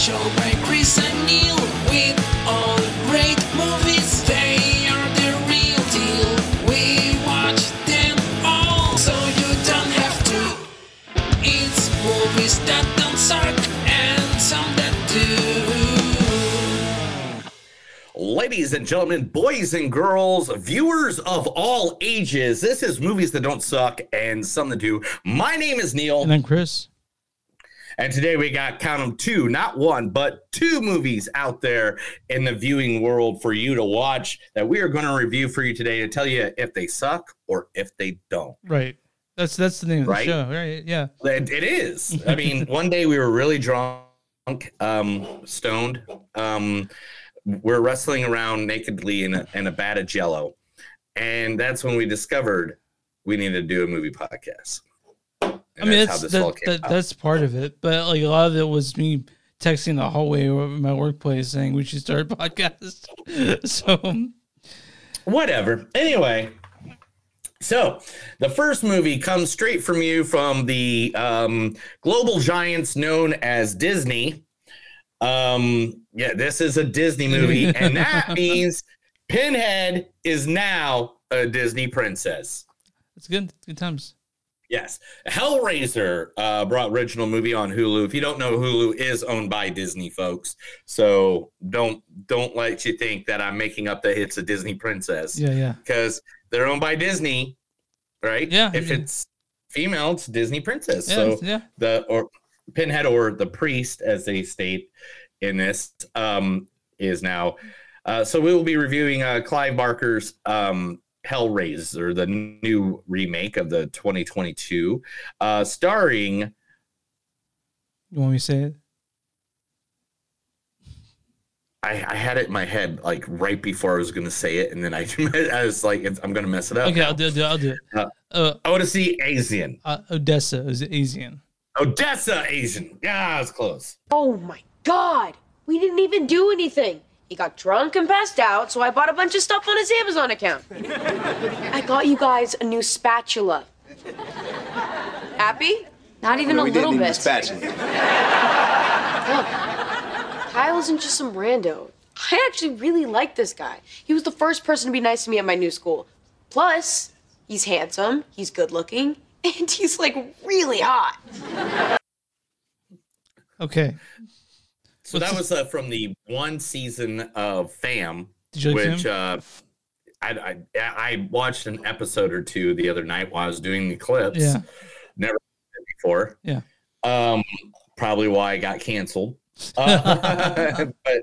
show by Chris and Neil with all great movies. They are the real deal. We watch them all, so you don't have to. It's movies that don't suck and some that do. Ladies and gentlemen, boys and girls, viewers of all ages, this is Movies That Don't Suck and Some That Do. My name is Neil, And then Chris. And today we got count them two, not one, but two movies out there in the viewing world for you to watch that we are going to review for you today to tell you if they suck or if they don't. Right. That's that's the name of the Right? show. Right. Yeah. It, it is. I mean, one day we were really drunk, um, stoned. Um, we're wrestling around nakedly in a, in a vat of jello. And that's when we discovered we needed to do a movie podcast. And I mean, that's that, that, that's part of it, but like a lot of it was me texting the hallway of my workplace saying we should start a podcast. so Whatever. Anyway, so the first movie comes straight from you from the um, global giants known as Disney. Um, yeah, this is a Disney movie, and that means Pinhead is now a Disney princess. it's good. Good times. Yes, Hellraiser uh, brought original movie on Hulu. If you don't know, Hulu is owned by Disney, folks. So don't don't let you think that I'm making up that it's a Disney princess Yeah. Yeah. because they're owned by Disney, right? Yeah, If yeah. it's female, it's Disney princess. Yeah. so yeah. the or Pinhead or the priest, as they state in this, um, is now. Uh, so we will be reviewing uh, Clive Barker's um, Hellraiser, the new remake of the 2022, uh, starring. You want me to say it? I, I had it in my head like right before I was going to say it, and then I, I was like, I'm going to mess it up. Okay, I'll do it. I'll do it. Uh, Uh, I want to see Asian. uh, Odessa is Asian. Odessa Asian. Yeah, it's close. Oh my god! We didn't even do anything. He got drunk and passed out, so I bought a bunch of stuff on his Amazon account. I got you guys a new spatula. Happy? Not even a we little didn't need bit. the spatula. Look, Kyle isn't just some rando. I actually really like this guy. He was the first person to be nice to me at my new school. Plus, he's handsome, he's good looking, and he's like really hot. Okay. So that was uh, from the one season of Fam, like which uh, I, I I watched an episode or two the other night while I was doing the clips. Yeah. Never before. Yeah. Um, probably why I got canceled. Uh, but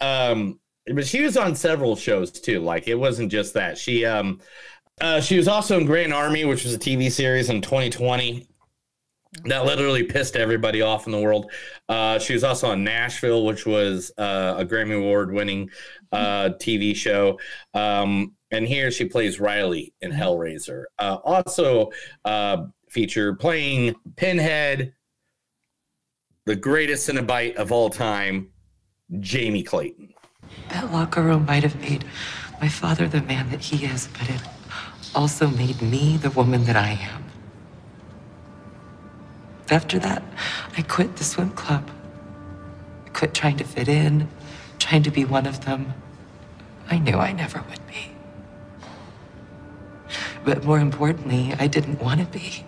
um, but she was on several shows too. Like it wasn't just that. She um, uh, she was also in Grand Army, which was a TV series in 2020 that literally pissed everybody off in the world. Uh, she was also on Nashville, which was uh, a Grammy Award winning uh, TV show. Um, and here she plays Riley in Hellraiser. Uh, also uh, feature playing Pinhead, the greatest Cenobite of all time, Jamie Clayton. That locker room might have made my father the man that he is, but it also made me the woman that I am. After that, I quit the swim club. I quit trying to fit in, trying to be one of them. I knew I never would be. But more importantly, I didn't want to be.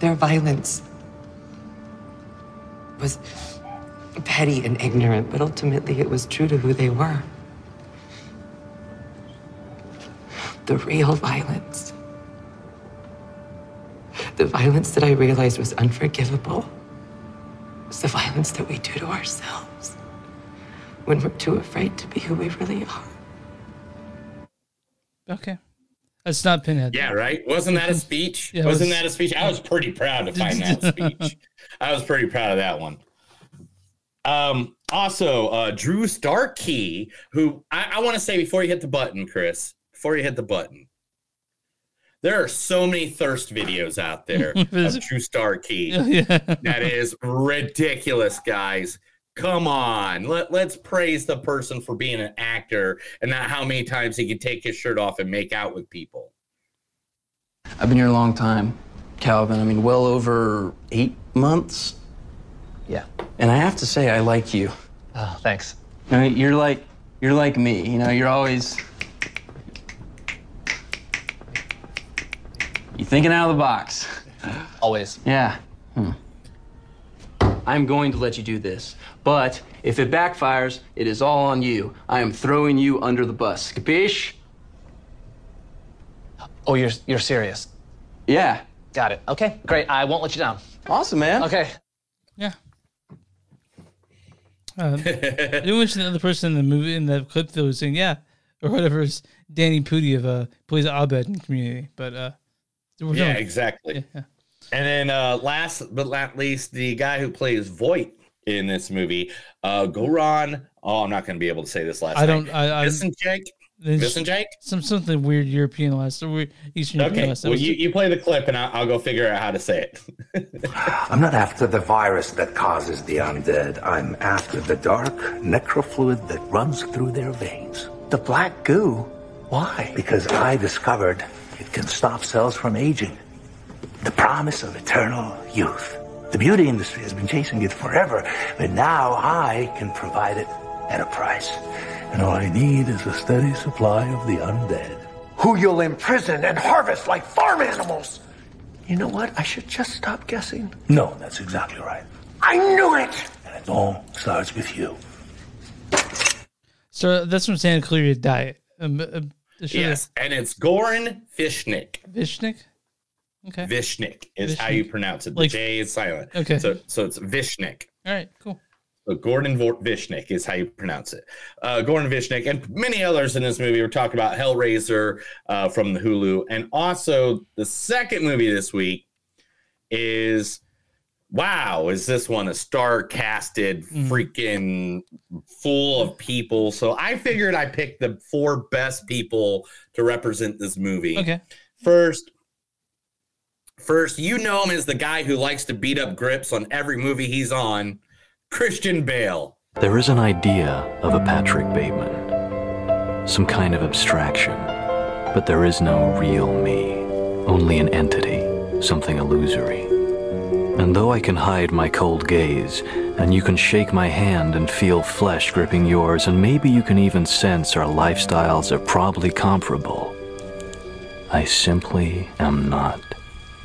Their violence was petty and ignorant, but ultimately it was true to who they were. The real violence. The violence that I realized was unforgivable was the violence that we do to ourselves when we're too afraid to be who we really are. Okay. That's not Pinhead. Yeah, right. Wasn't that a speech? Yeah, Wasn't was- that a speech? I was pretty proud to find that speech. I was pretty proud of that one. Um, also, uh, Drew Starkey, who I, I want to say before you hit the button, Chris, before you hit the button, there are so many thirst videos out there of Drew Starkey. yeah. that is ridiculous, guys. Come on, let, let's praise the person for being an actor and not how many times he can take his shirt off and make out with people. I've been here a long time, Calvin. I mean, well over eight months. Yeah. And I have to say, I like you. Oh, thanks. You know, you're like, you're like me. You know, you're always. You're thinking out of the box. Always. Yeah. Hmm. I'm going to let you do this. But if it backfires, it is all on you. I am throwing you under the bus. Capiche? Oh, you're you're serious. Yeah. Got it. Okay, great. I won't let you down. Awesome, man. Okay. Yeah. Um, did you mention the other person in the movie in the clip that was saying yeah or whatever is Danny Pudi of uh plays Abed in Community, but uh we're Yeah, done. exactly. Yeah. And then uh last but not least, the guy who plays Voight in this movie, uh Goran. Oh, I'm not gonna be able to say this last I don't. name. I. I Visenjek? there's Visenjek? some something weird European last or weird Eastern European Okay. last. That Well, you, you play the clip and I'll, I'll go figure out how to say it. I'm not after the virus that causes the undead. I'm after the dark necrofluid that runs through their veins. The black goo? Why? Because I discovered it can stop cells from aging. The promise of eternal youth. The beauty industry has been chasing it forever, but now I can provide it at a price. And all I need is a steady supply of the undead. Who you'll imprison and harvest like farm animals. You know what? I should just stop guessing. No, that's exactly right. I knew it! And it all starts with you. so that's from Santa Clarita Diet. Um, show yes. And it's Goran Fishnik. Vishnik. Okay. Vishnik is how you pronounce it. The Like- J is silent. Okay. So so it's Vishnik. All right. Cool. So Gordon Vishnik is how you pronounce it. Uh, Gordon Vishnik and many others in this movie. We're talking about Hellraiser uh, from the Hulu, and also the second movie this week is wow, is this one a star casted mm. freaking full of people? So I figured I picked the four best people to represent this movie. Okay. First, first, you know him as the guy who likes to beat up grips on every movie he's on, Christian Bale. There is an idea of a Patrick Bateman, some kind of abstraction, but there is no real me, only an entity, something illusory. And though I can hide my cold gaze, and you can shake my hand and feel flesh gripping yours, and maybe you can even sense our lifestyles are probably comparable, I simply am not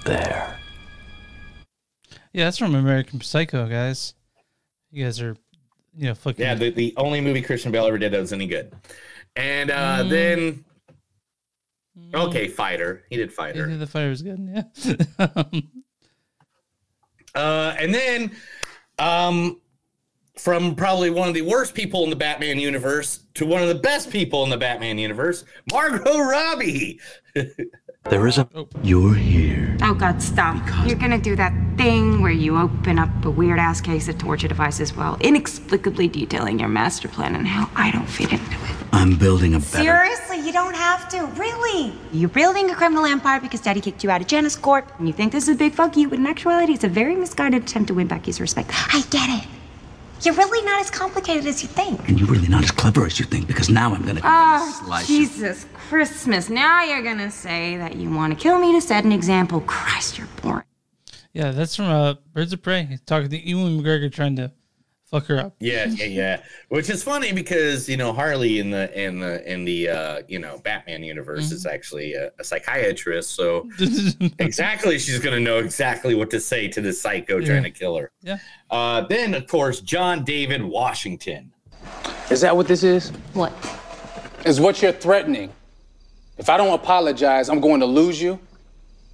there. Yeah, that's from American Psycho, guys. You guys are, you know, fucking. Yeah, the, the only movie Christian Bale ever did that was any good. And uh, Mm. then, okay, Fighter. He did Yeah, Fighter. the fire was good. Yeah. Uh, and then, um, from probably one of the worst people in the Batman universe to one of the best people in the Batman universe, Margot Robbie. There is a. Oh. You're here. Oh God, stop. You're gonna do that thing where you open up a weird ass case of torture devices while inexplicably detailing your master plan and how I don't fit into it. I'm building a better. Seriously, you don't have to, really. You're building a criminal empire because daddy kicked you out of Janus Corp, and you think this is a big fuck you, but in actuality, it's a very misguided attempt to win back his respect. I get it. You're really not as complicated as you think. And you're really not as clever as you think because now I'm gonna. Oh, Jesus Christmas. Now you're gonna say that you want to kill me to set an example. Christ, you're boring. yeah, that's from uh, Birds of Prey. He's talking to Ewan McGregor trying to fuck her up. Yeah, yeah, yeah. Which is funny because you know Harley in the in the in the uh, you know Batman universe is actually a, a psychiatrist, so exactly she's gonna know exactly what to say to the psycho trying to kill her. Yeah. Uh, then of course John David Washington. Is that what this is? What? Is what you're threatening? If I don't apologize, I'm going to lose you?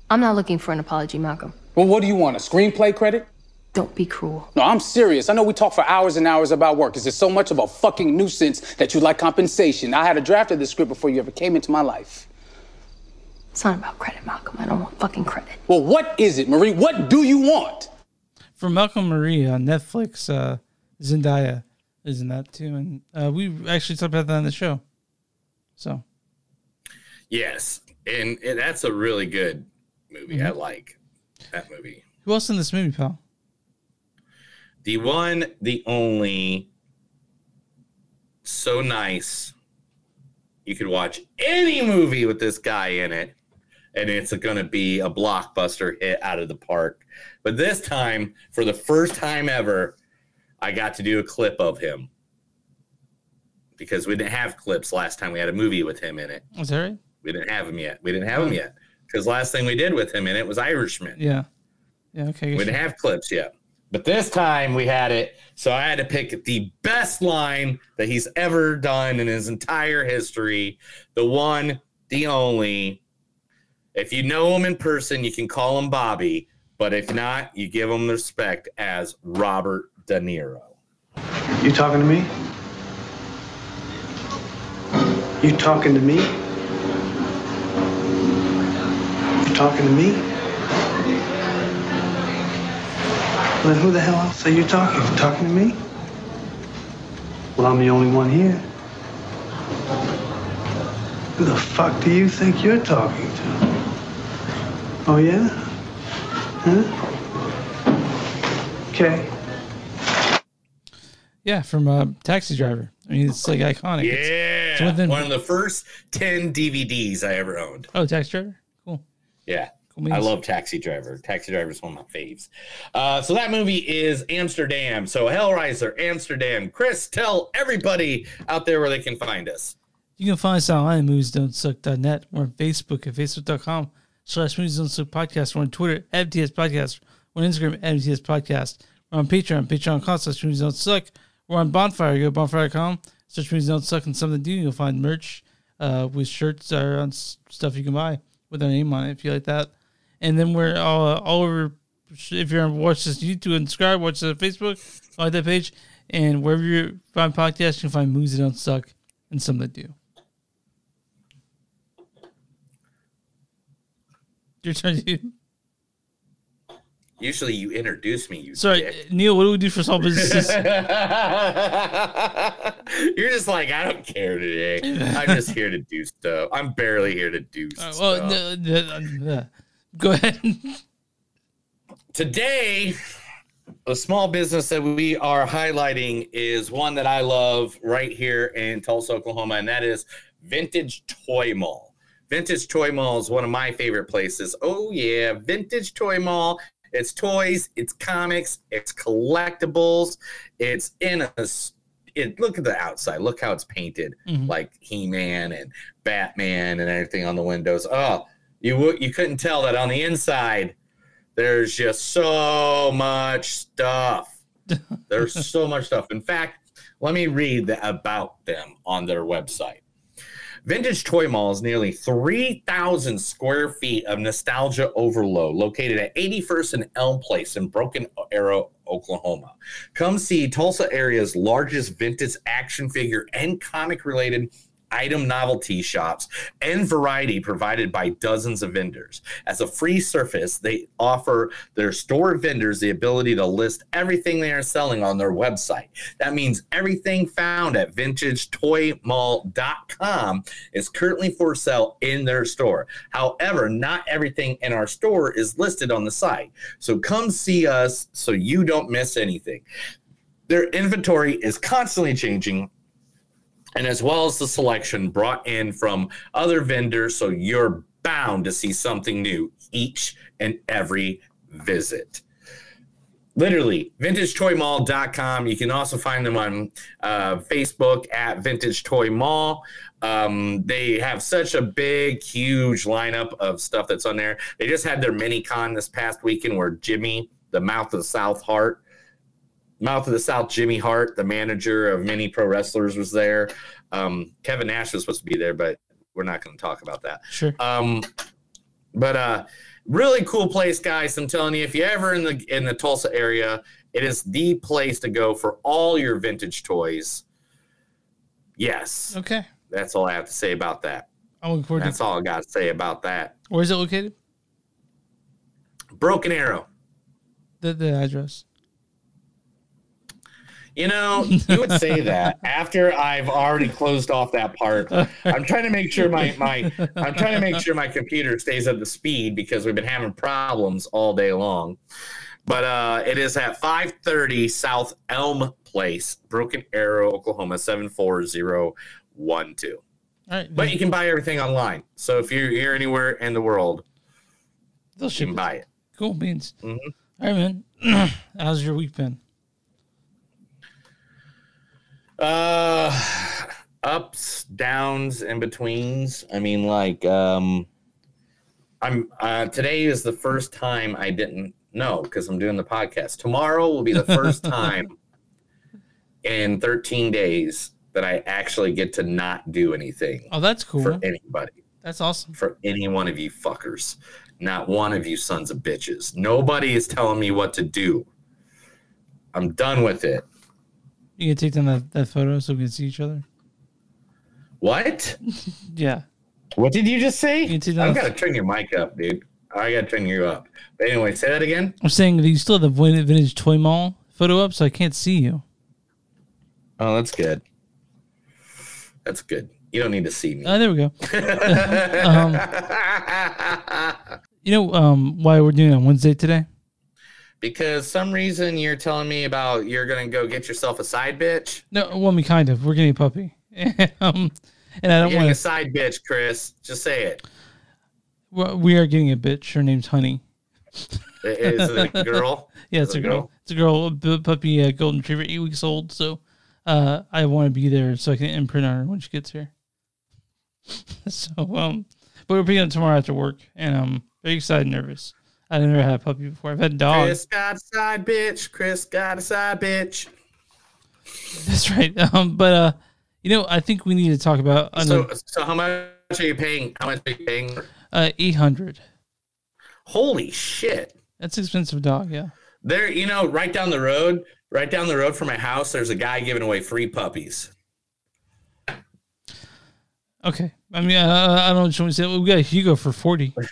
I'm not looking for an apology, Malcolm. Well, what do you want? A screenplay credit? Don't be cruel. No, I'm serious. I know we talk for hours and hours about work. Is it so much of a fucking nuisance that you like compensation? I had a draft of this script before you ever came into my life. It's not about credit, Malcolm. I don't want fucking credit. Well, what is it, Marie? What do you want? From Malcolm Marie on Netflix, uh, Zendaya is in that too, and uh, we actually talked about that on the show. So Yes, and, and that's a really good movie. I like that movie. who else in this movie, pal? The one, the only, so nice. You could watch any movie with this guy in it, and it's going to be a blockbuster hit out of the park. But this time, for the first time ever, I got to do a clip of him because we didn't have clips last time we had a movie with him in it. Is that right? We didn't have him yet. We didn't have him yet because last thing we did with him in it was Irishman. Yeah. Yeah. Okay. We didn't have clips yet. But this time we had it. So I had to pick the best line that he's ever done in his entire history. The one, the only. If you know him in person, you can call him Bobby. But if not, you give him respect as Robert De Niro. You talking to me? You talking to me? You talking to me? Then who the hell else are you talking? You talking to me? Well, I'm the only one here. Who the fuck do you think you're talking to? Oh, yeah? Huh? Okay. Yeah, from uh, Taxi Driver. I mean, it's like iconic. It's- Yeah. it's within- One of the first 10 DVDs I ever owned. oh, Taxi Driver. Cool. Yeah. Cool I love Taxi Driver. Taxi Driver is one of my faves. Uh, so that movie is Amsterdam. So Hellraiser, Amsterdam. Chris, tell everybody out there where they can find us. You can find us online at moviesdon'tsuck.net. We're on Facebook at facebook.com slash movies don't suck podcast. We're on Twitter at MTS Podcast. We're on Instagram at MTS Podcast. We're on Patreon, patreon.com slash movies don't suck. We're on Bonfire. Go to bonfire.com, search movies don't suck and something to do. You'll find merch uh, with shirts or on stuff you can buy with our name on it if you like that. And then we're all, uh, all over. If you're on watch this YouTube and subscribe, watch the Facebook, like that page, and wherever you find podcasts, you can find movies that don't suck and some that do. Your turn. dude. Usually you introduce me, you Sorry, dick. Neil. What do we do for small businesses? You're just like, I don't care today. I'm just here to do stuff. I'm barely here to do stuff. well, no. Go ahead. Today, a small business that we are highlighting is one that I love right here in Tulsa, Oklahoma, and that is Vintage Toy Mall. Vintage Toy Mall is one of my favorite places. Oh, yeah, Vintage Toy Mall. It's toys, it's comics, it's collectibles, it's in a It, look at the outside. Look how it's painted, Mhm. like He-Man and Batman and everything on the windows. Oh, you would you couldn't tell that on the inside there's just so much stuff. There's so much stuff. In fact, let me read the, about them on their website. Vintage Toy Mall is nearly 3,000 square feet of nostalgia overload located at 81st and Elm Place in Broken Arrow, Oklahoma. Come see Tulsa area's largest vintage action figure and comic related item novelty shops and variety provided by dozens of vendors. As a free service, they offer their store vendors the ability to list everything they are selling on their website. That means everything found at vintagetoymall.com is currently for sale in their store. However, not everything in our store is listed on the site. So come see us so you don't miss anything. Their inventory is constantly changing and as well as the selection brought in from other vendors. So you're bound to see something new each and every visit. Literally, vintagetoymall.com. You can also find them on uh, Facebook at Vintage Toy Mall. Um, they have such a big, huge lineup of stuff that's on there. They just had their mini con this past weekend where Jimmy, the mouth of the South Hart, Mouth of the South, Jimmy Hart, the manager of many pro wrestlers, was there. Um, Kevin Nash was supposed to be there, but we're not going to talk about that. Sure. Um, but uh, really cool place, guys. I'm telling you, if you're ever in the in the Tulsa area, it is the place to go for all your vintage toys. Yes, Okay. that's all I have to say about that. I'm looking forward That's all I got to say about that. Where's it located? Broken Arrow. The, the address. You know, you would say that after I've already closed off that part. I'm trying to make sure my my I'm trying to make sure my computer stays at the speed because we've been having problems all day long. But uh, it is at 530 South Elm Place, Broken Arrow, Oklahoma 74012. All right. But you can buy everything online. So if you're here anywhere in the world, They'll you ship can it. buy it. Cool beans. Mhm. All right, man. How's your week been? Uh, ups, downs, in betweens. I mean, like, um, I'm uh, today is the first time I didn't know because I'm doing the podcast. Tomorrow will be the first time in 13 days that I actually get to not do anything Oh, that's cool. for anybody, That's awesome. for any one of you fuckers. Not one of you sons of bitches. Nobody is telling me what to do. I'm done with it. You take down that, that photo so we can see each other. What? Yeah. What did you just say? You I down gotta turn your mic up, dude. I gotta turn you up. But anyway, say that again. I'm saying that you still have the vintage toy mall photo up, so I can't see you. Oh, that's good. That's good. You don't need to see me. Oh, there we go. um, you know um, why we're doing it on Wednesday today? Because some reason you're telling me about you're gonna go get yourself a side bitch. No, well, I mean, kind of. We're getting a puppy, um, and I don't want a side bitch, Chris. Just say it. Well, We are getting a bitch. Her name's Honey. Is it a girl? yeah, it's Is a it girl. It's a girl, a puppy, uh, golden retriever, eight weeks old. So uh, I want to be there so I can imprint on her when she gets here. so, um, but we're picking up tomorrow after work, and I'm very excited, and nervous. I've never had a puppy before. I've had dogs. Chris got a side bitch. Chris got a side bitch. That's right. Um, but uh, you know, I think we need to talk about So, another, so how much are you paying? How much are you paying? uh, eight hundred. Holy shit! That's expensive dog. Yeah. There, you know, right down the road, right down the road from my house, there's a guy giving away free puppies. Okay. I mean, I, I don't know what you want to say. We got Hugo for forty.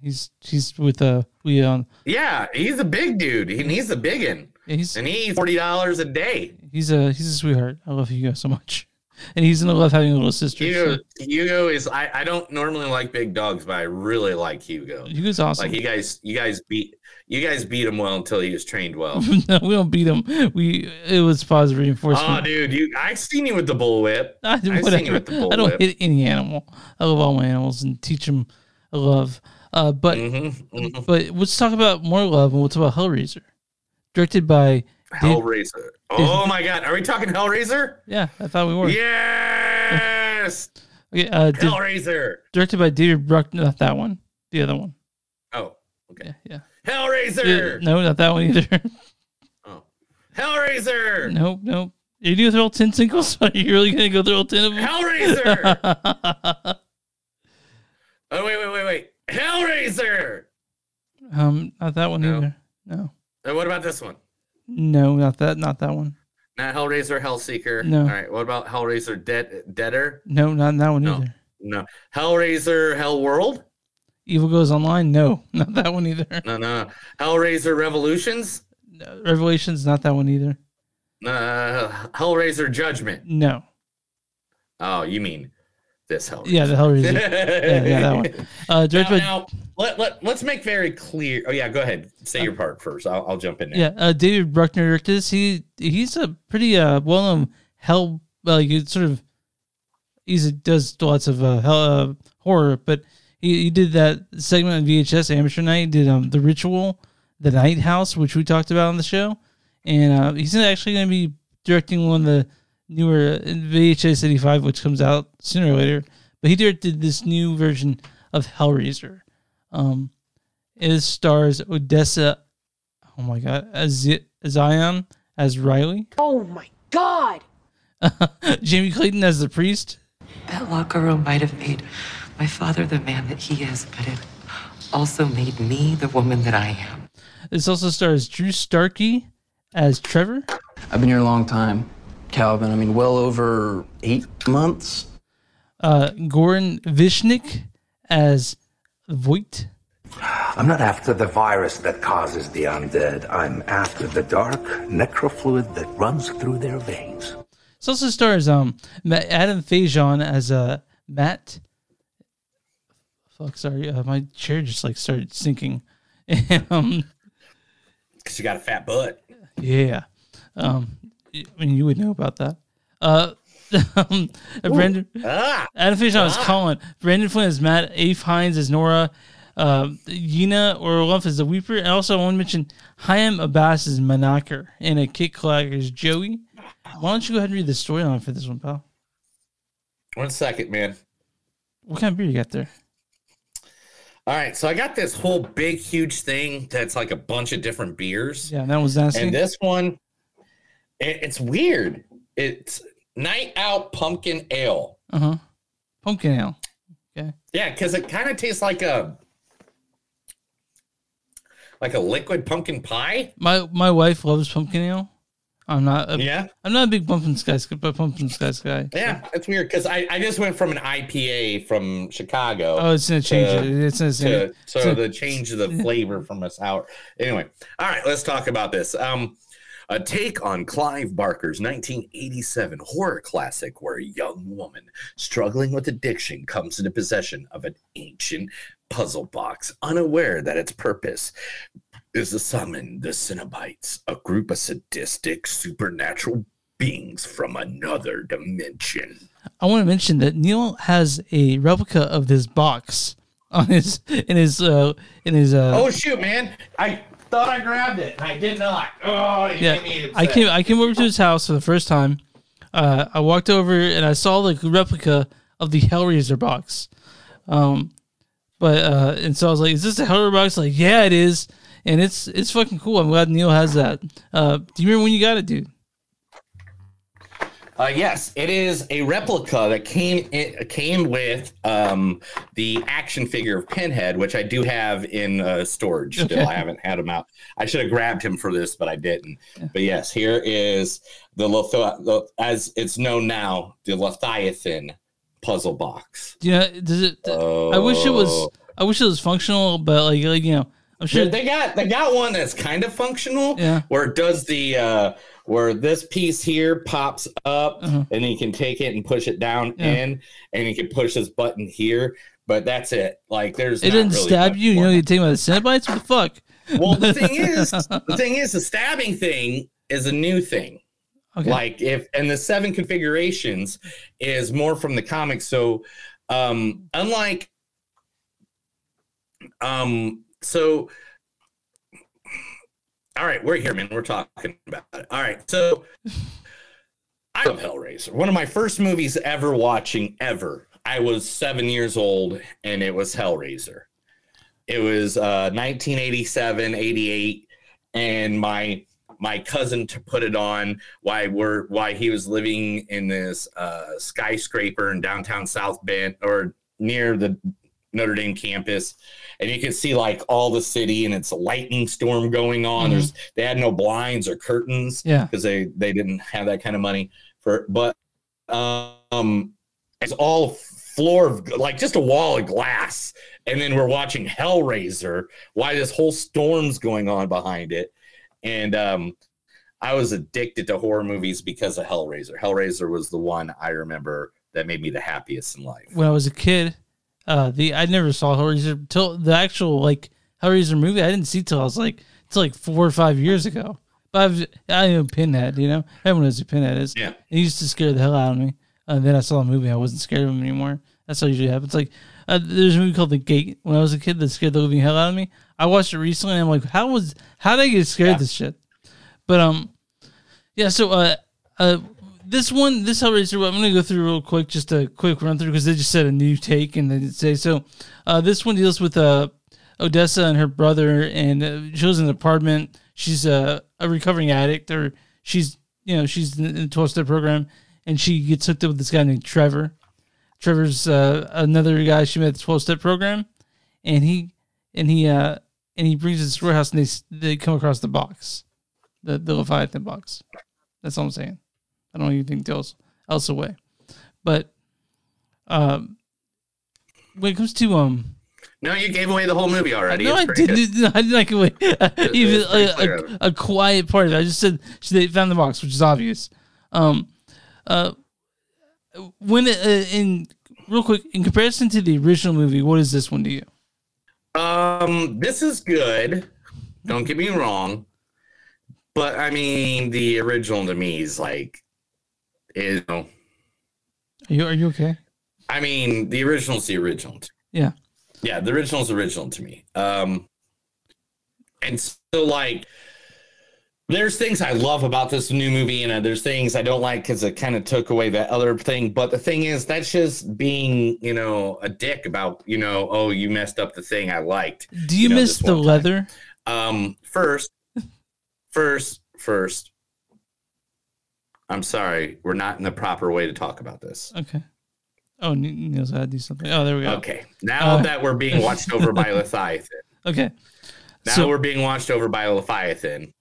he's he's with uh we um Yeah, he's a big dude. He, he's a big one. he's and he's forty dollars a day. he's a he's a sweetheart. I love Hugo so much, and he's gonna love having a little sister. Hugo, so- Hugo is. I, I don't normally like big dogs, but I really like Hugo. Hugo's awesome. Like you guys, you guys beat you guys beat him well until he was trained well. no, we don't beat him. We it was positive reinforcement. oh, dude, you I've seen you with the bullwhip. I, I've seen you with the bullwhip. I don't hit any animal. I love all my animals and teach them a love. Uh, but Mm-hmm, but let's talk about more love and we'll talk about Hellraiser, directed by Dave- Hellraiser. Oh my god, are we talking Hellraiser? Yeah, I thought we were. Yes. Okay, uh, Hellraiser. directed by David Bruck. Not that one. The other one. Oh, okay. Yeah. Hellraiser. No, not that one either. Oh. Hellraiser. nope, nope. Are you gonna throw all ten singles? Are you really gonna go through all ten of them? Hellraiser. oh wait, wait, wait, wait. Hellraiser. um, not that one No. either. No, And what about this one? no, not that. Not that one. Not Hellraiser, Hellseeker. No. All right. What about Hellraiser, Dead Deader? No, not that one No. either. No. Hellraiser, Hell World. Evil goes online. No, not that one either. No, no. Hellraiser Revolutions. No, Revelations. Not that one either. Uh, Hellraiser Judgment. No. Oh, you mean this Hellraiser? Yeah, the Hellraiser. yeah, yeah, that one. Uh, directed now, by now let, let, let's make very clear. Oh, yeah, go ahead. Say your part first. I'll, I'll jump in there. Yeah, uh, David Bruckner directed this. He he's a pretty uh, well known hell. Well, you sort of he's does lots of uh, hell, uh, horror, but he, he did that segment on VHS Amateur Night. Did um the Ritual, the Night House, which we talked about on the show, and uh, he's actually going to be directing one of the newer uh, VHS eighty five, which comes out sooner or later. But he directed this new version of Hellraiser. Um, it stars Odessa Oh my god, as Zion as Riley, Oh my god! Jamie Clayton as the priest. That locker room might have made my father the man that he is, but it also made me the woman that I am. This also stars Drew Starkey as Trevor. I've been here a long time, Calvin. I mean, well over eight months. Uh, Goran Vishnik as Voight. I'm not after the virus that causes the undead. I'm after the dark necrofluid that runs through their veins. This also stars um Ma- Adam Faison as uh, Matt. Fuck, sorry, uh, my chair just like started sinking. um, Because you got a fat butt. Yeah. Um, I mean, you would know about that. Uh, um, Brendan, Ah. Adam Faison is Ah. Colin. Brandon Flynn is Matt. Afe Hines is Nora. Uh, Yina Orloff is the Weeper. And also, I want to mention Chaim Abbas is Manaker. And a Kit Clarke is Joey. Why don't you go ahead and read the storyline for this one, pal? One second, man. What kind of beer you got there? All right, so I got this whole big, huge thing that's like a bunch of different beers. Yeah, that was nasty. And this one, it, it's weird. It's Night Out Pumpkin Ale. Uh huh. Pumpkin ale. Okay. Yeah, because it kind of tastes like a like a liquid pumpkin pie. My my wife loves pumpkin ale. I'm not. A, Yeah? I'm not a big pumpkin spice, but pumpkin spice guy. Yeah, it's weird because I, I just went from an IPA from Chicago. Oh, it's gonna change to- it. It's gonna to, so to- the change of the flavor from a sour. Anyway, all right, let's talk about this. Um, a take on Clive Barker's 1987 horror classic, where a young woman struggling with addiction comes into possession of an ancient puzzle box, unaware that its purpose is to summon the Cenobites, a group of sadistic supernatural beings from another dimension. I want to mention that Neil has a replica of this box on his in his uh in his uh oh shoot, man! I thought I grabbed it, and I did not. Oh, you yeah. I came I came over to his house for the first time. Uh, I walked over and I saw the replica of the Hellraiser box. Um, but uh, and so I was like, "Is this a Hellraiser box?" Like, yeah, it is, and it's it's fucking cool. I'm glad Neil has that. Uh, do you remember when you got it, dude? Uh, yes, it is a replica that came it came with um, the action figure of Pinhead, which I do have in uh, storage. Still, I haven't had him out. I should have grabbed him for this, but I didn't. But yes, here is the, the as it's known now, the Leviathan puzzle box. Know? Does it? I wish it was. Oh. I wish it was functional, but like, like you know, I'm sure They- they got they got one that's kind of functional. Yeah. Where it does the uh where this piece here pops up and you can take it and push it down Uh-huh. Yeah. in and you can push this button here. But that's it. Like there's it didn't really stab you. You know, you take by the Cenobites. What the fuck? Well, the thing is, the thing is, the stabbing thing is a new thing. Okay. Like if and the seven configurations is more from the comics. So, um, unlike, um, so, all right, we're here, man. We're talking about it. All right, so I love Hellraiser. One of my first movies ever watching ever. I was seven years old, and it was Hellraiser. It was uh, 1987, 88, and my my cousin to put it on why we're why he was living in this uh, skyscraper in downtown South Bend or near the Notre Dame campus, and you can see like all the city, and it's a lightning storm going on. Mhm. There's they had no blinds or curtains, Yeah. because they they didn't have that kind of money for. But um, it's all floor of like just a wall of glass, and then we're watching Hellraiser. Why this whole storm's going on behind it, and um, I was addicted to horror movies because of Hellraiser. Hellraiser was the one I remember that made me the happiest in life. when I was a kid, uh, the I never saw Hellraiser till the actual like Hellraiser movie. I didn't see till I was like till like four or five years ago. But I've, I know Pinhead. You know, everyone knows who Pinhead is. Yeah. He used to scare the hell out of me. And then I saw a movie. I wasn't scared of him anymore. That's how it usually happens. Like uh, there's a movie called The Gate. When I was a kid, that scared the living hell out of me. I watched it recently. and I'm like, how was how did I get scared of this shit? But um, yeah. So uh, uh, this one, this Hellraiser, I'm gonna go through real quick, just a quick run through because they just said a new take and they didn't say so. Uh, this one deals with uh Odessa and her brother, and uh, she lives in an apartment. She's a, a recovering addict, or she's you know she's in the 12 step program, and she gets hooked up with this guy named Trevor. Trevor's uh, another guy she met at the 12 step program, and he and he uh and he brings it to this warehouse, and they they come across the box, the the Leviathan box. That's all I'm saying. I don't know anything else else away, but um, when it comes to um. No, you gave away the whole movie already. No, I didn't. No, I didn't like it. Wait, even a, a, a quiet part of it. I just said they found the box, which is obvious. Um, uh, when it, uh, in real quick, in comparison to the original movie, what is this one to you? Um, this is good. Don't get me wrong, but I mean, the original to me is like, is you know, Are you are you okay? I mean, the original's the original. Yeah. Yeah, the original's original to me. Um, and so like, there's things I love about this new movie, and uh, there's things I don't like because it kind of took away that other thing. But the thing is, that's just being, you know, a dick about, you know, oh, you messed up the thing I liked. Do you, know, miss the time. leather? Um, first, first, first. I'm sorry, we're not in the proper way to talk about this. Okay. Oh, Neil's had to do something. Oh, there we go. Okay, now Uh, that we're being watched over by Leviathan, Okay. now So- we're being watched over by Leviathan.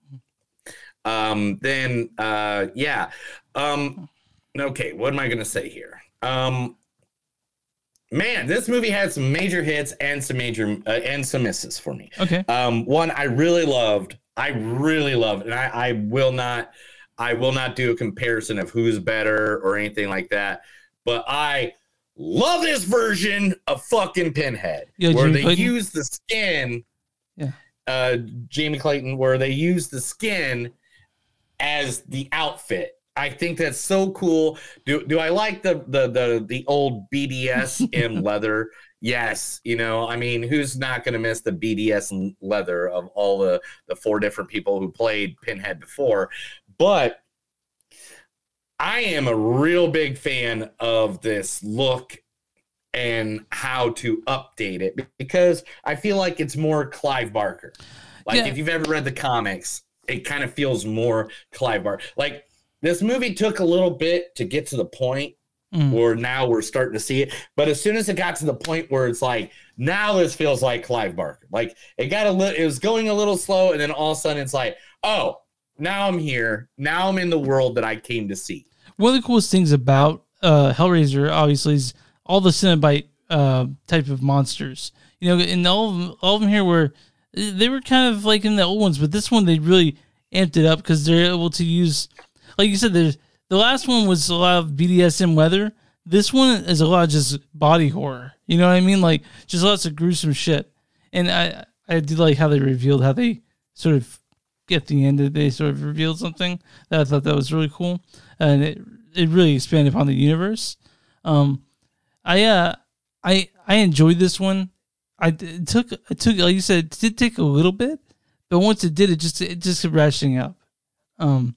Um, then, uh, yeah. Um, okay, what am I gonna say here? Um, man, this movie had some major hits and some major uh, and some misses for me. Okay. Um, one I really loved. I really loved, and I, I will not, I will not do a comparison of who's better or anything like that. But I love this version of fucking Pinhead, Yeah, where they Clayton? use the skin. Yeah. Uh, Jamie Clayton, where they use the skin as the outfit. I think that's so cool. Do do I like the the the the old BDSM leather? Yes, you know, I mean, who's not going to miss the BDS leather of all the the four different people who played Pinhead before? But I am a real big fan of this look and how to update it because I feel like it's more Clive Barker. Like Yeah. if you've ever read the comics, it kind of feels more Clive Barker. Like this movie took a little bit to get to the point Mm. where now we're starting to see it. But as soon as it got to the point where it's like, now this feels like Clive Barker. Like it got a little, it was going a little slow, and then all of a sudden it's like, oh, now I'm here. Now I'm in the world that I came to see. One of the coolest things about uh, Hellraiser, obviously, is all the Cenobite uh, type of monsters. You know, and all of them, all of them here were they were kind of like in the old ones, but this one they really amped it up because they're able to use, like you said, there's the last one was a lot of BDSM weather. This one is a lot of just body horror. You know what I mean? Like just lots of gruesome shit. And I I did like how they revealed how they sort of at the end of they sort of revealed something that I thought that was really cool, and it it really expanded upon the universe. Um, I uh I I enjoyed this one. I it took it took like you said it did take a little bit, but once it did, it just it just kept ratcheting up. Um,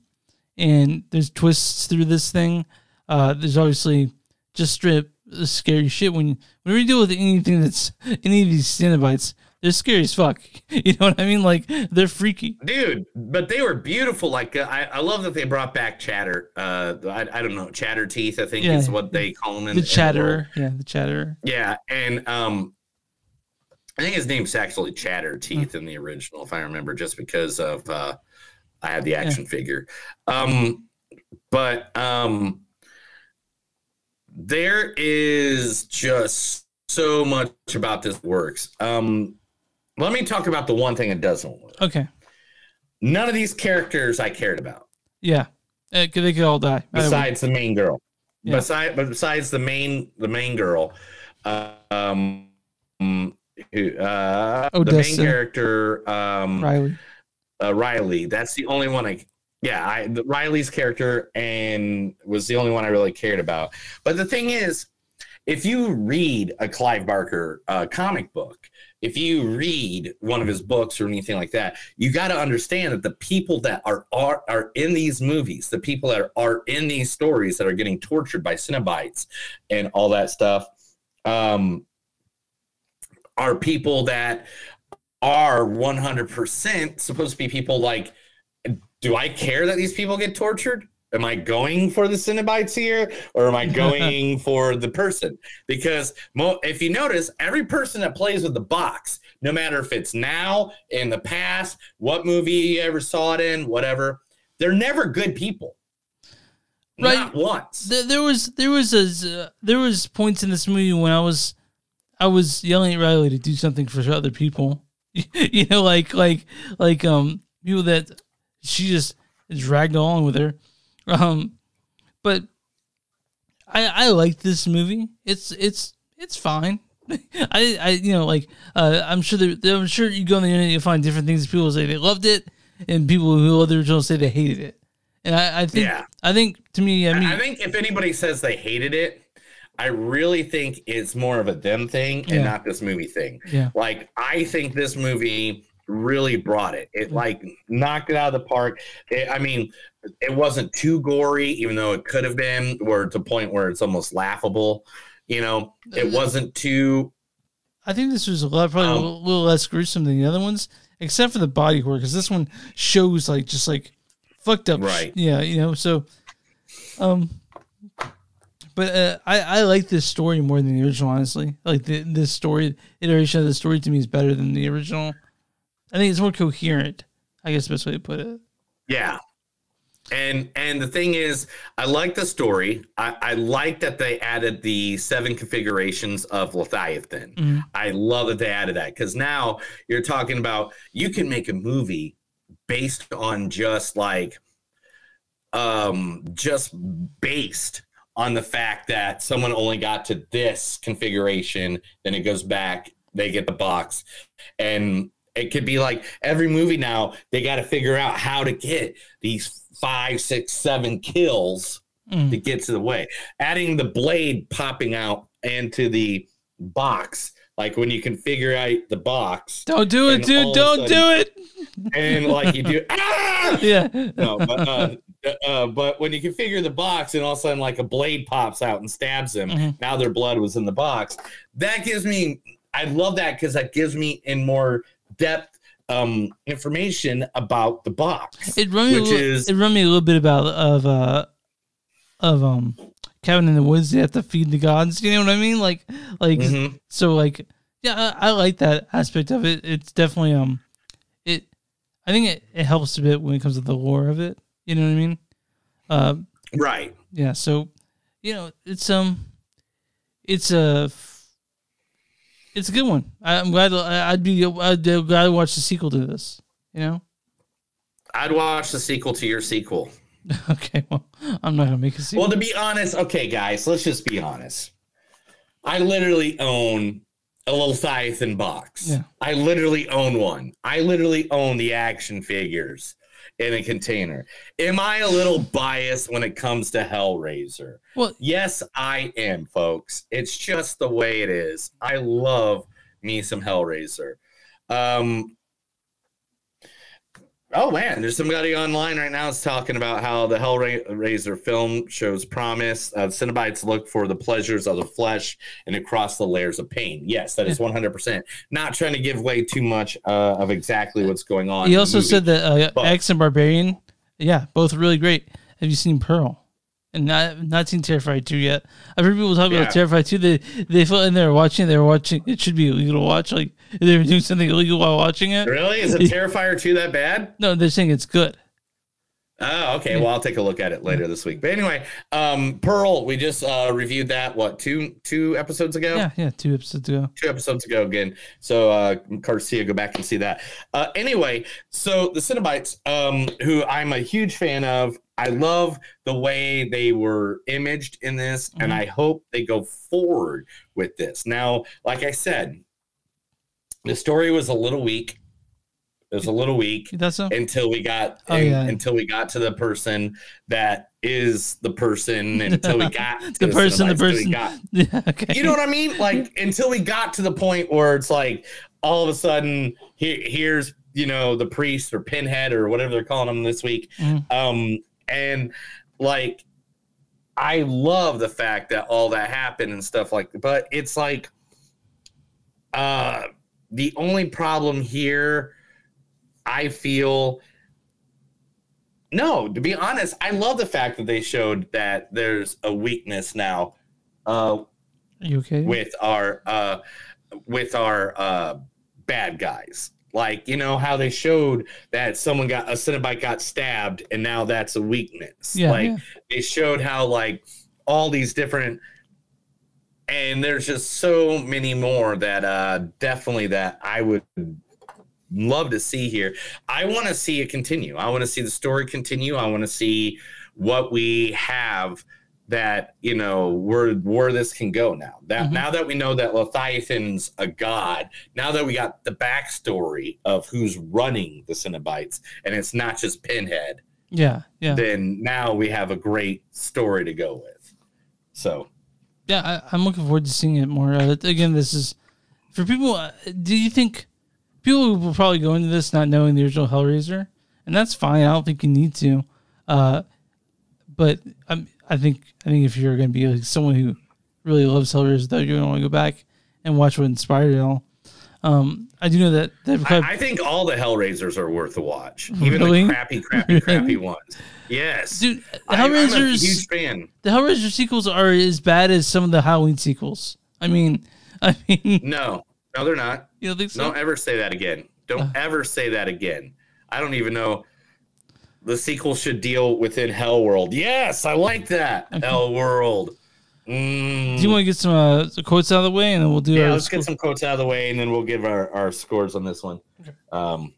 and there's twists through this thing. Uh, there's obviously just strip scary shit when when we deal with anything that's any of these Cenobites. They're scary as fuck. You know what I mean? Like they're freaky. dude but they were beautiful like uh, I, I love that they brought back chatter uh i, I don't know chatter teeth i think Yeah. is what they call them in The chatter, yeah, the chatter. yeah and um i think his name's actually chatter teeth Hmm. in the original if i remember just because of uh i had the action figure um but um there is just so much about this works um let me talk about the one thing that doesn't work Okay, none of these characters I cared about yeah, Uh, they could all die. Besides the main girl. Yeah. Besides, besides the main the main girl, uh, um, who uh, the main character, um, Riley. uh, Riley. That's the only one I. Yeah, I the, Riley's character and was the only one I really cared about. But the thing is, if you read a Clive Barker uh, comic book, if you read one of his books or anything like that, you got to understand that the people that are, are are in these movies, the people that are, are in these stories that are getting tortured by Cenobites and all that stuff, um, are people that are 100% supposed to be people like do I care that these people get tortured? Am I going for the Cenobites here or am I going for the person? Because mo- if you notice, every person that plays with the box, no matter if it's now, in the past, what movie you ever saw it in, whatever, they're never good people. Right. Not once. There, there was there was a uh, there was points in this movie when I was I was yelling at Riley to do something for other people. you know, like like like um people that she just dragged along with her. Um, but I I like this movie. It's it's it's fine. I I you know like uh, I'm sure there, I'm sure you go on the internet you'll find different things. People say they loved it, and people who love the original say they hated it. And I, I think Yeah. I think to me I I, mean I think if anybody says they hated it, I really think it's more of a them thing and Yeah. not this movie thing. Yeah. Like I think this movie really brought it. It like knocked it out of the park. It, I mean, it wasn't too gory, even though it could have been, or to the point where it's almost laughable. You know, it wasn't too. I think this was a lot probably a little, less gruesome than the other ones, except for the body horror, because this one shows like just like fucked up. Right. yeah, you know. So, um, but uh, I I like this story more than the original. Honestly, like the this story iteration of the story to me is better than the original. I think it's more coherent. I guess the best way to put it. Yeah. And and the thing is, I like the story. I, I like that they added the seven configurations of Leviathan. Mhm. I love that they added that because now you're talking about you can make a movie based on just like um just based on the fact that someone only got to this configuration, then it goes back, they get the box, and it could be like every movie now they got to figure out how to get these five, six, seven kills Mm. to get to the way. Adding the blade popping out into the box, like when you configure out the box. Don't do it, dude! Don't do it! And like you do, ah! Yeah. no, but uh, uh, but when you configure the box and all of a sudden like a blade pops out and stabs them, Mhm. now their blood was in the box. That gives me, I love that because that gives me in more depth um information about the box, It reminded me, which a little- is it reminded me a little bit about of uh of um Cabin in the Woods. They have to feed the gods. You know what I mean? Like like Mhm. so like yeah, I, I like that aspect of it. It's definitely um it. I think it, it helps a bit when it comes to the lore of it. You know what I mean? Uh, right. yeah. So you know it's um it's a it's a good one. I, I'm glad I'd be I'd be glad to watch the sequel to this. You know. I'd watch the sequel to your sequel. Okay, well, I'm not gonna make a sequel. Well, to be honest, okay, guys, let's just be honest. I literally own a little Leviathan box. Yeah. I literally own one. I literally own the action figures in a container. Am I a little biased when it comes to Hellraiser? Well, yes, I am, folks. It's just the way it is. I love me some Hellraiser. Um, Oh man, there's somebody online right now that's talking about how the Hellraiser film shows promise. Uh, Cenobites look for the pleasures of the flesh and across the layers of pain. Yes, that is 100%. Not trying to give away too much uh, of exactly what's going on. He also movie. said that uh, But- X and Barbarian, yeah, both really great. Have you seen Pearl? And not not seen Terrifier two yet. I've heard people talk Yeah. about Terrifier two. They they felt in there watching. They were watching. It should be illegal to watch. Like they were doing something illegal while watching it. Really? Is it Terrifier 2 that bad? No, they're saying it's good. Oh, okay. Well, I'll take a look at it later this week. But anyway, um, Pearl, we just uh, reviewed that what two two episodes ago? Yeah, yeah. Two episodes ago. two episodes ago again. So uh Garcia, go back and see that. Uh anyway, so the Cenobites, um, who I'm a huge fan of, I love the way they were imaged in this, and I hope they go forward with this. Now, like I said, the story was a little weak. It was a little weak so? until we got Oh, yeah. until we got to the person that is the person until we got to The person, the Cenobites, till we person. got- Yeah, okay. you know what I mean? Like until we got to the point where it's like all of a sudden here, here's you know the priest or pinhead or whatever they're calling him this week. Mhm. Um, and like I love the fact that all that happened and stuff like but it's like uh the only problem here I feel no, to be honest, I love the fact that they showed that there's a weakness now uh you okay? with our uh with our uh bad guys like you know how they showed that someone got a Cenobite got stabbed and now that's a weakness Yeah, like yeah. they showed how like all these different and there's just so many more that uh definitely that i would love to see here. I want to see it continue. I want to see the story continue. I want to see what we have that you know where where this can go now. That Mhm. now that we know that leviathan's a god now that we got the backstory of who's running the cenobites and it's not just pinhead Yeah, yeah, then now we have a great story to go with. So yeah. I, I'm looking forward to seeing it more. Uh, again, this is for people. Uh, do you think people will probably go into this not knowing the original Hellraiser, and that's fine. I don't think you need to. Uh, but I'm, I think I think if you're going to be like someone who really loves Hellraiser, though, you're going to want to go back and watch what inspired it all. Um, I do know that I, I think all the Hellraisers are worth a watch, even Really? the crappy, crappy, crappy ones. Yes, Dude, the I, I'm a Hellraisers- huge fan. the Hellraiser sequels are as bad as some of the Halloween sequels. I mean, I mean, No, no, they're not. You don't think so? Don't ever say that again. Don't ever say that again. I don't even know. The sequel should deal within Hell World. Yes, I like that. Hell World. Mm. do you want to get some uh, quotes out of the way, and then we'll do yeah, our let's get some quotes out of the way, and then we'll give our, our scores on this one. Um,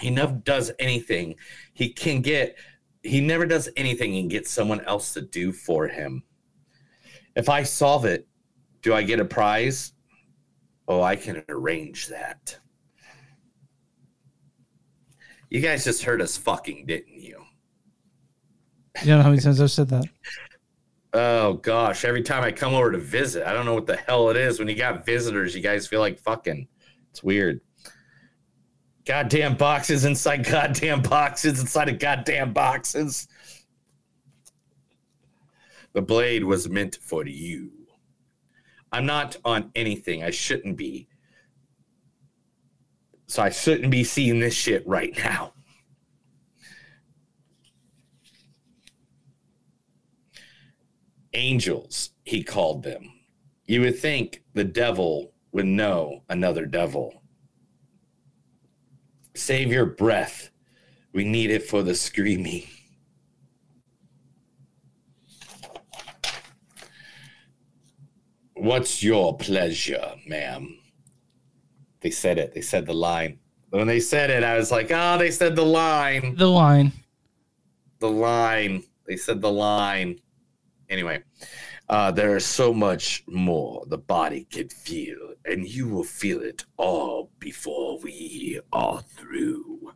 he never does anything. He can get. He never does anything and get someone else to do for him. If I solve it, do I get a prize? Oh, I can arrange that. You guys just heard us fucking, didn't you? You don't know how many times I've said that. Oh gosh, every time I come over to visit, I don't know what the hell it is. When you got visitors, you guys feel like fucking. It's weird. Goddamn boxes inside goddamn boxes inside of goddamn boxes. The blade was meant for you. I'm not on anything. I shouldn't be. So I shouldn't be seeing this shit right now. Angels, he called them. You would think the devil would know another devil. Save your breath. We need it for the screaming. What's your pleasure, ma'am? They said it. They said the line. When they said it, I was like, oh, they said the line. The line. The line. They said the line. Anyway, uh, there is so much more the body can feel, and you will feel it all before we are through.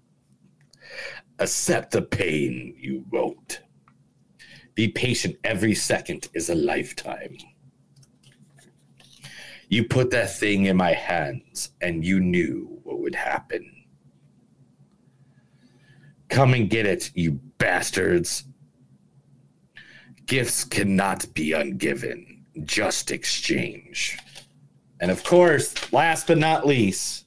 Accept the pain you won't. Be patient. Every second is a lifetime. You put that thing in my hands, and you knew what would happen. Come and get it, you bastards. Gifts cannot be ungiven, just exchange. And of course, last but not least,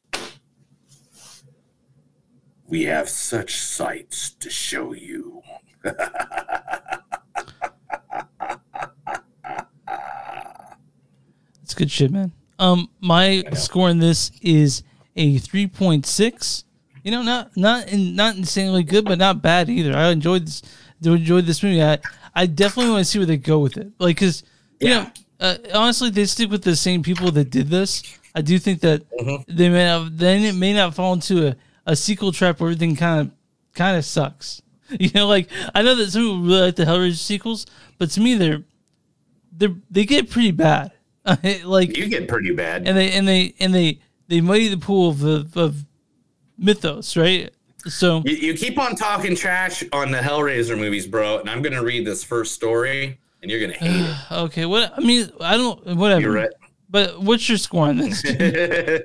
we have such sights to show you. It's good shit, man. Um, my score in this is a three point six. You know, not not in, not insanely good, but not bad either. I enjoyed this. Enjoyed this movie. I I definitely want to see where they go with it. Like, because you know, uh, honestly, they stick with the same people that did this. I do think that they may have then it may not fall into a, a sequel trap where everything kind of kind of sucks. You know, like I know that some people really like the Hellraiser sequels, but to me they're they they get pretty bad. like you get pretty bad, and they and they and they they muddy the pool of the of mythos, right? So You, you keep on talking trash on the Hellraiser movies, bro, and I'm gonna read this first story, and you're gonna hate it. okay, what I mean, I don't whatever. You're right. But what's your score on this?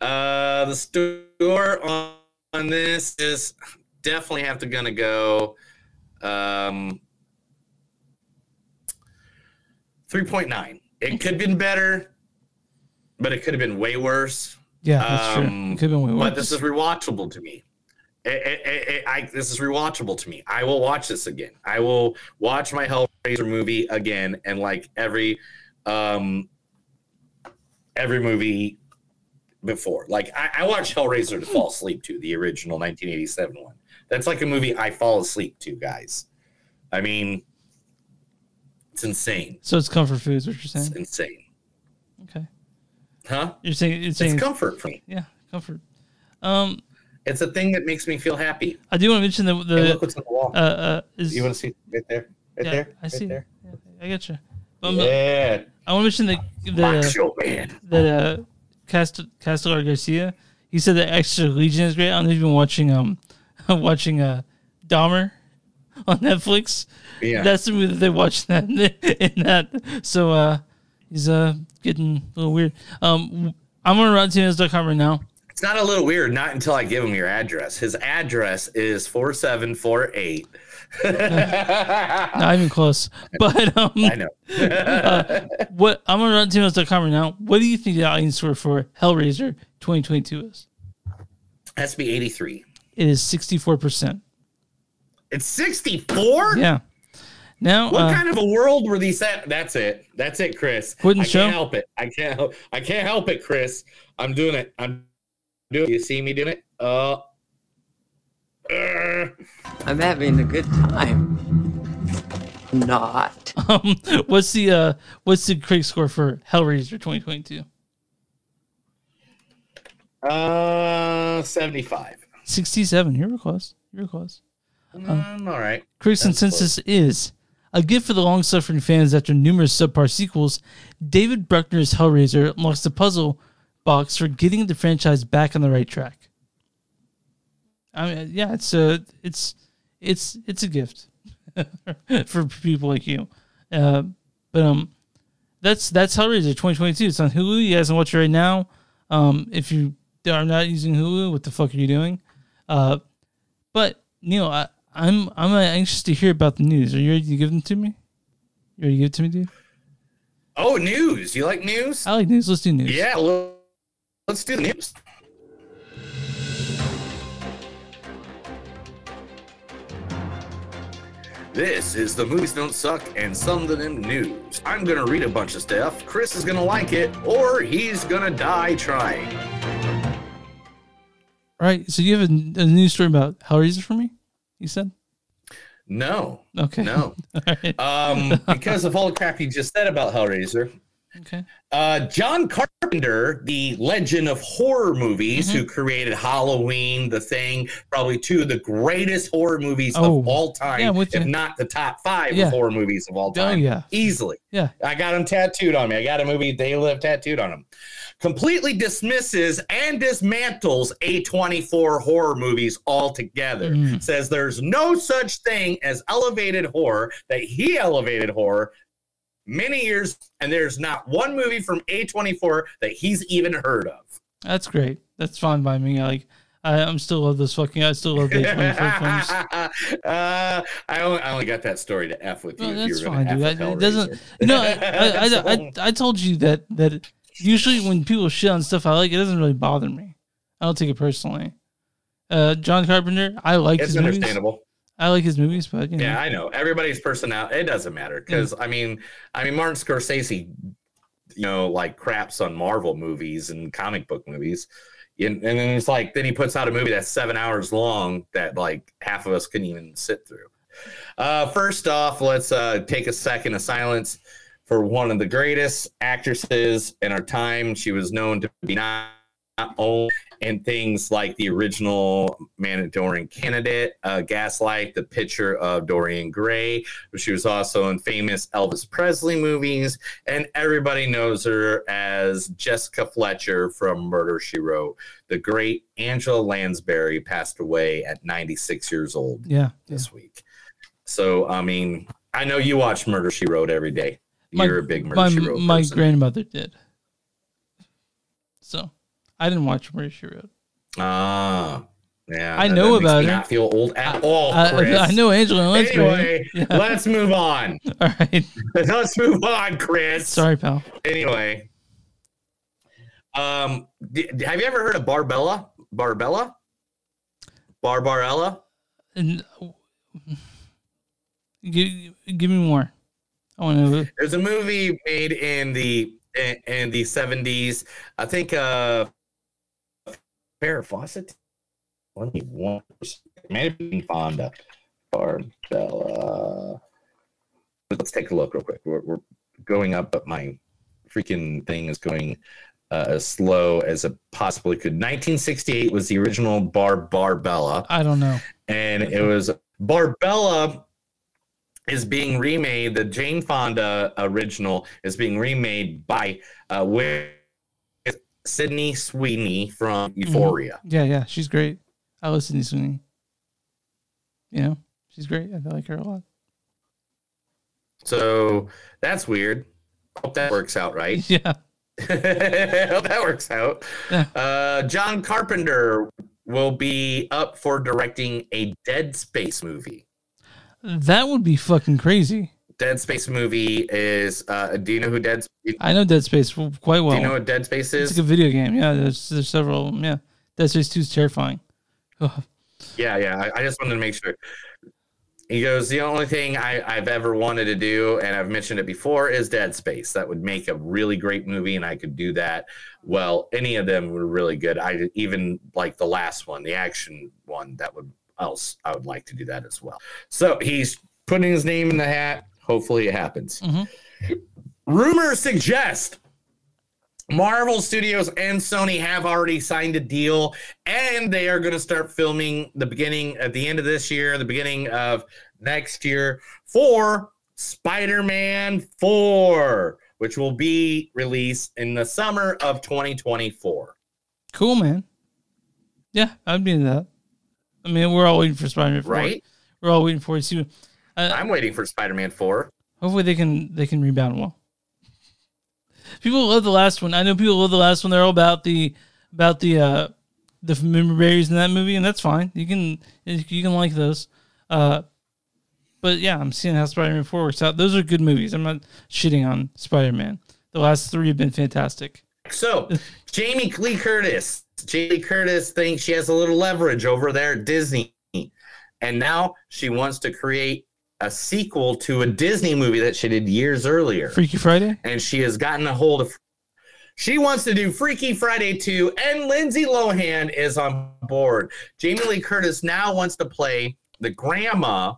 uh, the score on, on this is definitely have to gonna go um 3.9. It could have been better, but it could have been way worse. Yeah, that's true. Been way But this is rewatchable to me. Eh, eh, eh, I, this is rewatchable to me. I will watch this again. I will watch my Hellraiser movie again, and like every um every movie before. Like I, I watched Hellraiser to fall asleep to the original 1987 one. That's like a movie I fall asleep to, guys. I mean, it's insane. So it's comfort food, is what you're saying? It's saying? insane. Okay. Huh? You're saying you're It's comfort for me. Yeah, comfort. Um, It's a thing that makes me feel happy. I do want to mention the the Hey, look what's on the wall. Uh, uh, is, You want to see right there? Right yeah, there? I Right see. there? Yeah, I get you. Um, Yeah. I want to mention the the Macho Man. that uh, Cast Castellar Garcia. He said that Extra Legion is great. I don't know if you've been watching um watching uh Dahmer on Netflix. Yeah. that's the movie that they watched in that in that. So uh, he's uh getting a little weird. Um, I'm on RottenTomatoes.com right now. It's not a little weird, not until I give him your address. His address is 4748. Not even close. But um, I know. uh, what I'm on RottenTomatoes.com right now. What do you think the audience score for Hellraiser 2022 is? Has to be 83. It is 64 percent. It's 64? Yeah. Now, What uh, kind of a world were these at? That's it. That's it, Chris. Quit and I show? can't help it. I can't help I can't help it, Chris. I'm doing it. I'm doing it. You see me doing it? Uh, uh I'm having a good time. Not. um, what's the uh, what's the critic score for Hellraiser 2022? uh 75. 67. You were close. You were close. Um, all right. Critics' That's consensus is a gift for the long suffering fans after numerous subpar sequels. David Bruckner's Hellraiser unlocks the puzzle box for getting the franchise back on the right track. I mean, yeah, it's a it's it's it's a gift for people like you. Uh, but um, that's that's Hellraiser 2022. It's on Hulu. You guys can watch it right now. Um, if you are not using Hulu, what the fuck are you doing? Uh, but Neil, I, I'm I'm uh, anxious to hear about the news. Are you ready to give them to me? You ready to give it to me, dude? Oh, news. You like news? I like news. Let's do news. Yeah, well, let's do the news. This is the Movies Don't Suck and Some of Them News. I'm going to read a bunch of stuff. Chris is going to like it, or he's going to die trying. All right. So you have a, a news story about Hellraiser for me? You said. No. Okay. No. um, because of all the crap you just said about Hellraiser. Okay. Uh, John Carpenter, the legend of horror movies, Mm-hmm. who created Halloween, The Thing, probably two of the greatest horror movies Oh, of all time, yeah, if you. not the top five Yeah. of horror movies of all Oh, time. yeah. easily. Yeah. I got him tattooed on me. I got a movie They Live tattooed on him. Completely dismisses and dismantles A24 horror movies altogether. Mm. Says there's no such thing as elevated horror, that he elevated horror many years, and there's not one movie from A24 that he's even heard of. That's great. That's fine by me. Like. I, I'm still love this fucking. I still love the 24 films. uh, I, only, I only got that story to F with you. If you that's fine, dude. I, it doesn't. No, I, I, I, I told you that that usually when people shit on stuff I like, it doesn't really bother me. I don't take it personally. Uh, John Carpenter, I like It's his movies. understandable. I like his movies, but you know, Yeah, I know. Everybody's personality. It doesn't matter because I mean, I mean, Martin Scorsese, you know, like craps on Marvel movies and comic book movies, and, and then it's like then he puts out a movie that's seven hours long that like half of us couldn't even sit through. Uh, first off, let's uh, take a second of silence for one of the greatest actresses in our time. She was known to be not, only in things like the original Manchurian Candidate, uh, Gaslight, the picture of Dorian Gray, but she was also in famous Elvis Presley movies, and everybody knows her as Jessica Fletcher from Murder She Wrote. The great Angela Lansbury passed away at 96 years old yeah. this week. So, I mean, I know you watch Murder She Wrote every day. You're a big Murder my, my person. grandmother did. So, I didn't watch Murder She Wrote. Ah, yeah. I that- know that about her. Not feel old at all. I- I- know Angela. Anyway, Yeah. let's move on. All right. let's move on, Chris. Sorry, pal. Anyway, um, d- have you ever heard of Barbella? Barbella? Barbarella? And, give, give me more. Want. There's a movie made in the in, in the 70s. I think uh Farrah Fawcett. Let me one. Maybe Fonda. Barbella. Let's take a look real quick. We're, we're going up, but my freaking thing is going uh, as slow as it possibly could. 1968 was the original Bar Barbella I don't know. and it was Barbella is being remade. The Jane Fonda original is being remade by uh, with Sydney Sweeney from Euphoria. Yeah, yeah, she's great. I listen to Sweeney. You know, she's great. I like her a lot. So that's weird. Hope that works out right. Yeah. Hope that works out. Uh, John Carpenter will be up for directing a Dead Space movie. That would be fucking crazy. Dead Space movie is. Uh, do you know who Dead? Space? I know Dead Space quite well. Do you know what Dead Space is? It's like a video game. Yeah, there's there's several. Yeah, Dead Space Two is terrifying. Yeah, yeah. I, I just wanted to make sure. He goes, the only thing I, I've ever wanted to do, and I've mentioned it before, is Dead Space. That would make a really great movie, and I could do that. Well, any of them were really good. I even like the last one, the action one. That would else I would like to do that as well. So he's putting his name in the hat. Hopefully, it happens. Mm-hmm. Rumors suggest Marvel Studios and Sony have already signed a deal, and they are going to start filming the beginning at the end of this year, the beginning of next year for Spider-Man 4, which will be released in the summer of 2024. Cool, man. Yeah, I'd be into that. I mean, we're all waiting for Spider-Man. 4. Right? We're all waiting for it. See, uh, I'm waiting for Spider-Man 4. hopefully they can they can rebound well. People love the last one. I know people love the last one. They're all about the about the uh the member berries in that movie, and that's fine. You can you can like those. Uh, but yeah, I'm seeing how Spider-Man Four works out. Those are good movies. I'm not shitting on Spider-Man. The last three have been fantastic. So, Jamie Lee Curtis. Jamie Curtis thinks she has a little leverage over there at Disney. And now she wants to create a sequel to a Disney movie that she did years earlier. Freaky Friday. And she has gotten a hold of. She wants to do Freaky Friday 2, and Lindsay Lohan is on board. Jamie Lee Curtis now wants to play the grandma.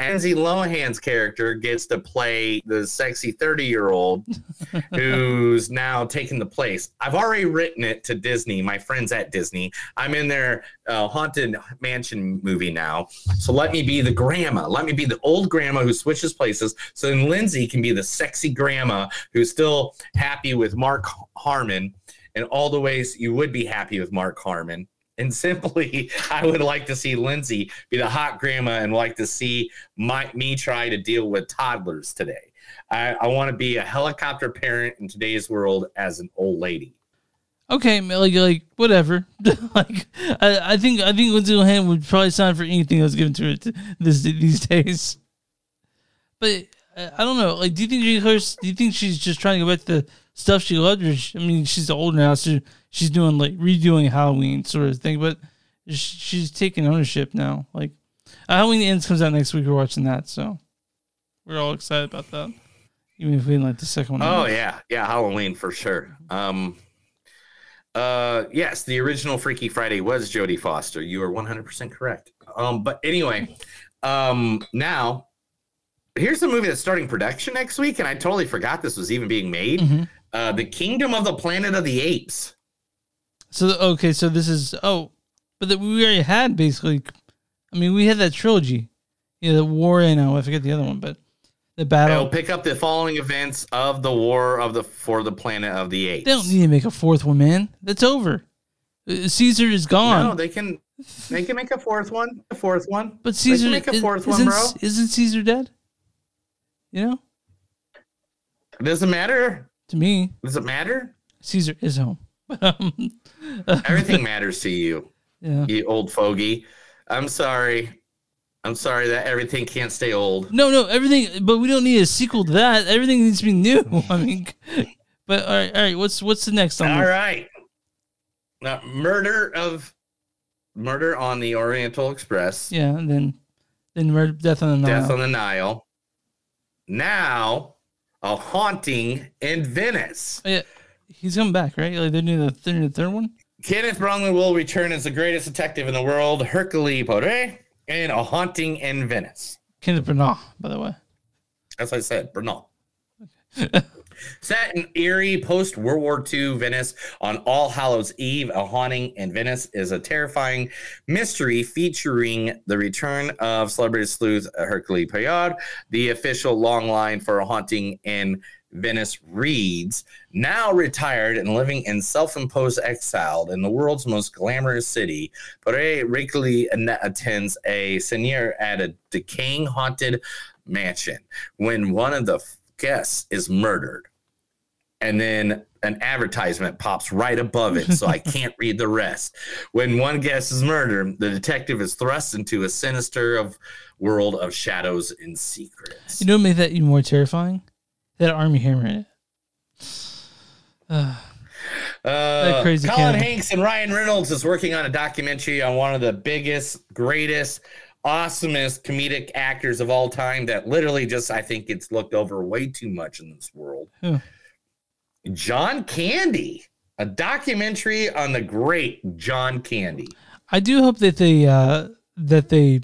Lindsay Lohan's character gets to play the sexy 30 year old who's now taking the place. I've already written it to Disney, my friends at Disney. I'm in their uh, Haunted Mansion movie now. So let me be the grandma. Let me be the old grandma who switches places. So then Lindsay can be the sexy grandma who's still happy with Mark Harmon and all the ways you would be happy with Mark Harmon. And simply, I would like to see Lindsay be the hot grandma and like to see my, me try to deal with toddlers today. I, I want to be a helicopter parent in today's world as an old lady. Okay, like like whatever. like I, I think I think Lindsay Lohan would probably sign for anything that was given to her t- this these days. But I don't know. Like, do you think Curtis? Do you think she's just trying to go back to the stuff she loved? Or she, I mean, she's older now, so she's doing like redoing Halloween sort of thing. But she's taking ownership now. Like, Halloween Ends comes out next week. We're watching that, so we're all excited about that. Even if we didn't like the second one. Oh yeah, yeah, Halloween for sure. Um, uh, yes, the original Freaky Friday was Jodie Foster. You are one hundred percent correct. Um, but anyway, um, now here's a movie that's starting production next week, and I totally forgot this was even being made. Mm-hmm. Uh, the Kingdom of the Planet of the Apes. So okay, so this is oh, but that we already had basically. I mean, we had that trilogy. Yeah, the war and oh, I forget the other one, but the battle. It'll pick up the following events of the War of the for the Planet of the Apes. They don't need to make a fourth one, man. That's over. Uh, Caesar is gone. No, they can they can make a fourth one. A fourth one. but Caesar make a fourth one, isn't, bro. Isn't Caesar dead? You know, It doesn't matter. to me, Does it matter? Caesar is home. Um, Everything matters to you. Yeah. You old fogey. I'm sorry. I'm sorry that everything can't stay old. No, no, everything. But we don't need a sequel to that. Everything needs to be new. I mean, but all right, all right. What's what's the next one? All right, Now, murder of murder on the Oriental Express. Yeah, and then then murder, death on the Nile. Death on the Nile. Now, a haunting in Venice. Yeah, he's coming back, right? Like they're doing the, they're doing the third one. Kenneth Branagh will return as the greatest detective in the world, Hercule Poirot, in A Haunting in Venice. Kenneth Branagh, by the way. As I said, Branagh. Set in eerie post World War II Venice on All Hallows Eve, A Haunting in Venice is a terrifying mystery featuring the return of celebrity sleuth Hercule Poirot. The official logline for A Haunting in Venice reads Now retired and living in self imposed exile in the world's most glamorous city, Poirot regularly attends a séance at a decaying haunted mansion when one of the guests is murdered. and then an advertisement pops right above it, so I can't read the rest. When one guest is murdered, the detective is thrust into a sinister of world of shadows and secrets. You know what made that even more terrifying? That Armie Hammer in it. Uh, Uh, crazy Colin. Hanks and Ryan Reynolds is working on a documentary on one of the biggest, greatest, awesomest comedic actors of all time that literally just I think it's looked over way too much in this world. Who? John Candy, a documentary on the great John Candy. I do hope that they uh that they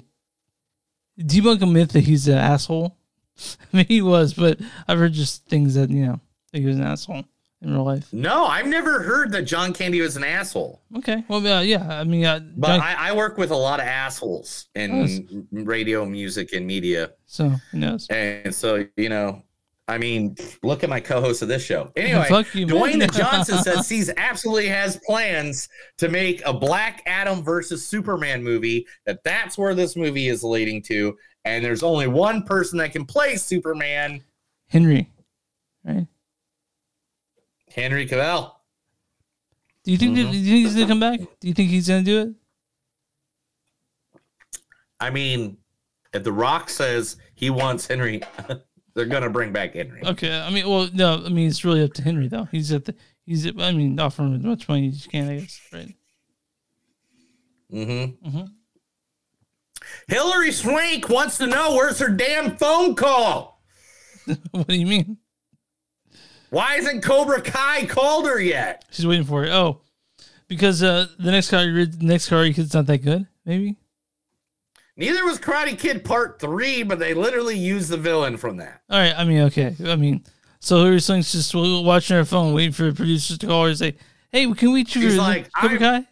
debunk a myth that he's an asshole. I mean, he was, but I've heard just things that you know that he was an asshole in real life. No, I've never heard that John Candy was an asshole. Okay, well, uh, yeah, I mean, uh, But John- I, I work with a lot of assholes in radio, music, and media. so who knows? And so, you know, I mean, look at my co-host of this show. Anyway, you. Dwayne the Johnson says he's absolutely has plans to make a Black Adam versus Superman movie. That that's where this movie is leading to, and there's only one person that can play Superman, Henry, right? Henry Cavill. Do you think Mm-hmm. do you think he's gonna come back? Do you think he's gonna do it? I mean, if The Rock says he wants Henry, they're gonna bring back Henry. Okay, I mean, well, no, I mean, it's really up to Henry though. He's at the, he's, at, I mean, offer him as much money as you can, I guess, right? Mm-hmm. Mm-hmm. Hilary Swank wants to know where's her damn phone call. what do you mean? Why isn't Cobra Kai called her yet? She's waiting for it. Oh, because uh, the next car, the next car, kid's not that good. Maybe. Neither was Karate Kid Part Three, but they literally used the villain from that. All right. I mean, okay. I mean, so Hilary Swank's just watching her phone, waiting for the producers to call her and say, "Hey, can we choose She's like, Cobra Kai?"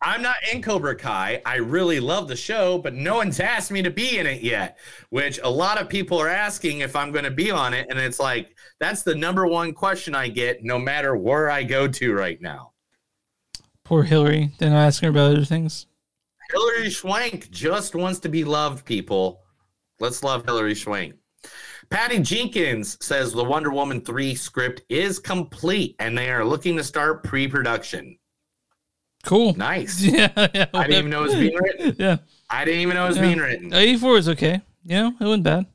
I'm not in Cobra Kai. I really love the show, but no one's asked me to be in it yet. Which a lot of people are asking if I'm going to be on it, and it's like that's the number one question I get, no matter where I go to right now. Poor Hilary. Then I asking her about other things. Hilary Swank just wants to be loved, people. Let's love Hilary Swank. Patty Jenkins says the Wonder Woman 3 script is complete and they are looking to start pre production. Cool. Nice. Yeah, yeah. I didn't even know it was being written. Yeah. I didn't even know it was Yeah. being written. 84 is okay. You know, it wasn't bad.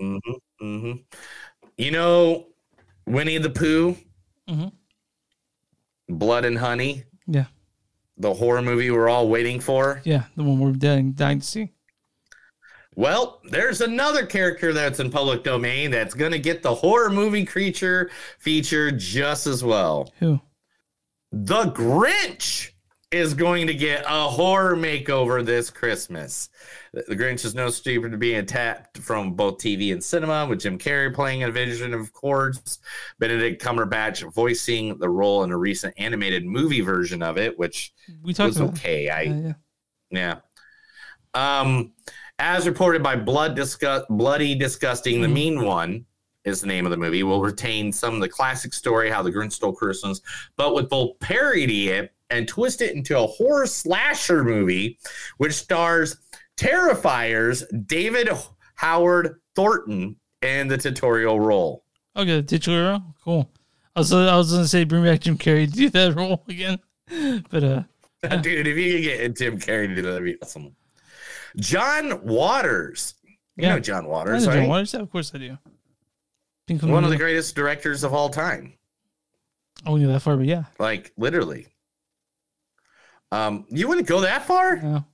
Mm-hmm, mm-hmm. You know, Winnie the Pooh, mm-hmm. Blood and Honey, Yeah. the horror movie we're all waiting for. Yeah. The one we're dying, dying to see. Well, there's another character that's in public domain that's going to get the horror movie creature feature just as well. Who? The Grinch is going to get a horror makeover this Christmas. The Grinch is no stranger to being tapped from both TV and cinema, with Jim Carrey playing a vision of course, Benedict Cumberbatch voicing the role in a recent animated movie version of it, which We talked was about okay. I Yeah, yeah. yeah. Um, as reported by Blood Disgust, Bloody Disgusting, the Mhm. Mean One is the name of the movie. Will retain some of the classic story, how the Grinch stole Christmas, but with both parody it and twist it into a horror slasher movie, which stars Terrifiers David Howard Thornton in the tutorial role. Okay, the titular role? Cool. I was, I was going to say bring back Jim Carrey to do that role again. But, uh, Dude, if you could get Tim Carrey to do that, that'd be awesome. John Waters. You Yeah. know John Waters, know John? Waters. Yeah, of course I do. One of the greatest directors of all time. I wouldn't go that far, but yeah. Like literally. Um, you wouldn't go that far? No.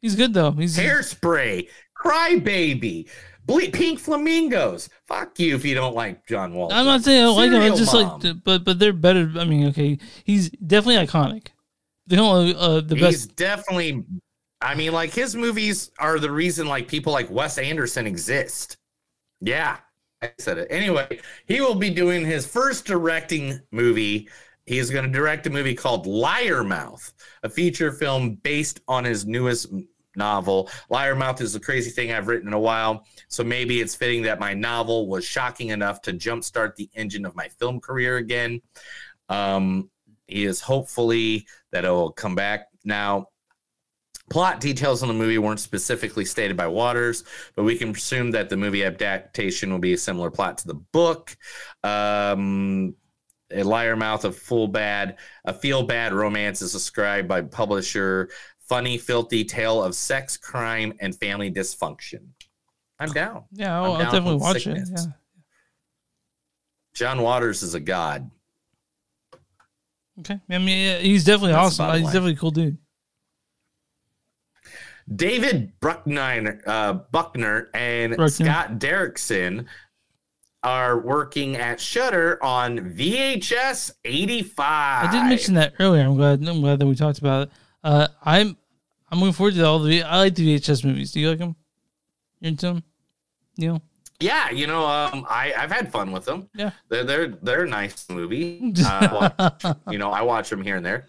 He's good though. He's Hairspray, Crybaby, Ble- Pink Flamingos. Fuck you if you don't like John Walton. I'm not saying I don't like him. It's just Mom. like, but but they're better. I mean, okay, he's definitely iconic. The only uh, the best. he's definitely. I mean, like his movies are the reason like people like Wes Anderson exist. Yeah, I said it. Anyway, he will be doing his first directing movie. He is going to direct a movie called Liar Mouth, a feature film based on his newest novel. Liar Mouth is the crazy thing I've written in a while, so maybe it's fitting that my novel was shocking enough to jumpstart the engine of my film career again. Um, he is hopefully that it will come back now. Plot details on the movie weren't specifically stated by Waters, but we can presume that the movie adaptation will be a similar plot to the book. Um, a liar mouth of full bad, a feel bad romance is described by publisher funny, filthy tale of sex, crime, and family dysfunction. I'm down. Yeah, I'll, I'll definitely watch it. Yeah. John Waters is a god. Okay. I mean, he's definitely That's awesome. He's line. definitely a cool dude. David Bruckner, uh, Buckner and Bruckner. Scott Derrickson are working at Shudder on VHS 85. I did mention that earlier. I'm glad. I'm glad that we talked about it. Uh, I'm I'm looking forward to all the. I like the VHS movies. Do you like them? You're into them? Neil? Yeah, you know, um, I I've had fun with them. Yeah. they're they're they're nice movie. Uh, you know, I watch them here and there.